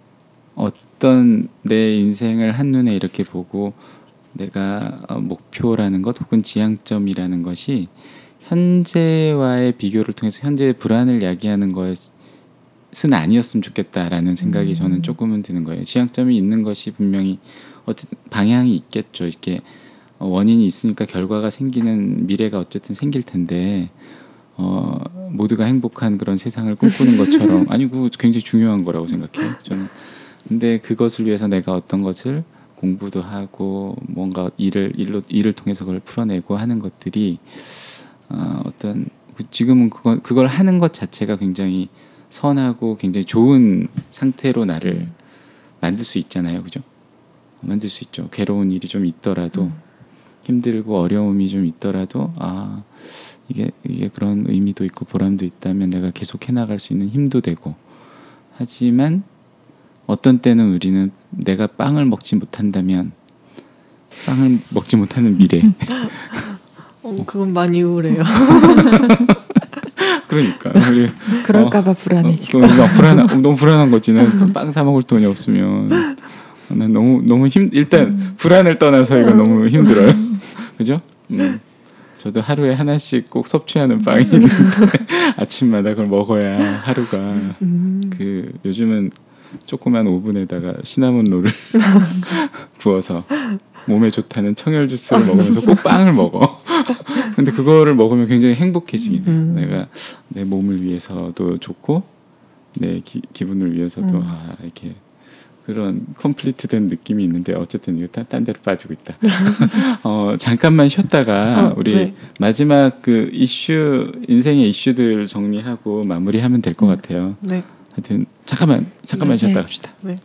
어떤 내 인생을 한눈에 이렇게 보고 내가 어, 목표라는 것 혹은 지향점이라는 것이 현재와의 비교를 통해서 현재의 불안을 야기하는 것 은 아니었으면 좋겠다라는 생각이 음. 저는 조금은 드는 거예요. 지향점이 있는 것이 분명히 어쨌든 방향이 있겠죠. 이게 어, 원인이 있으니까 결과가 생기는 미래가 어쨌든 생길 텐데 어, 모두가 행복한 그런 세상을 꿈꾸는 것처럼 아니 그 굉장히 중요한 거라고 생각해요. 저는 근데 그것을 위해서 내가 어떤 것을 공부도 하고 뭔가 일을 일로 일을 통해서 그걸 풀어내고 하는 것들이 어, 어떤 그- 지금은 그거, 그걸 하는 것 자체가 굉장히 선하고 굉장히 좋은 상태로 나를 만들 수 있잖아요, 그죠? 만들 수 있죠. 괴로운 일이 좀 있더라도 음. 힘들고 어려움이 좀 있더라도 아 이게 이게 그런 의미도 있고 보람도 있다면 내가 계속 해나갈 수 있는 힘도 되고 하지만 어떤 때는 우리는 내가 빵을 먹지 못한다면 빵을 먹지 못하는 미래. 어, 그건 많이 우울해요. 그러니까 그럴까봐 불안해지고. 어, 너무 불안한 너무 불안한 거지. 난빵 사 먹을 돈이 없으면 난 너무 너무 힘 일단 음. 불안을 떠나서 이거 너무 힘들어요. 그죠? 음. 저도 하루에 하나씩 꼭 섭취하는 빵이 있는데 아침마다 그걸 먹어야 하루가 음. 그 요즘은 조그만 오븐에다가 시나몬 롤을 구워서 몸에 좋다는 청열 주스를 먹으면서 꼭 빵을 먹어. 근데 그거를 먹으면 굉장히 행복해지긴 해. 음. 내가 내 몸을 위해서도 좋고 내 기, 기분을 위해서도 음. 아 이렇게 그런 컴플리트된 느낌이 있는데 어쨌든 이거 딴, 딴 데로 빠지고 있다. 어 잠깐만 쉬었다가 어, 우리 네. 마지막 그 이슈 인생의 이슈들 정리하고 마무리하면 될것 음. 같아요. 네. 하여튼 잠깐만 잠깐만 네. 쉬었다 갑시다. 네.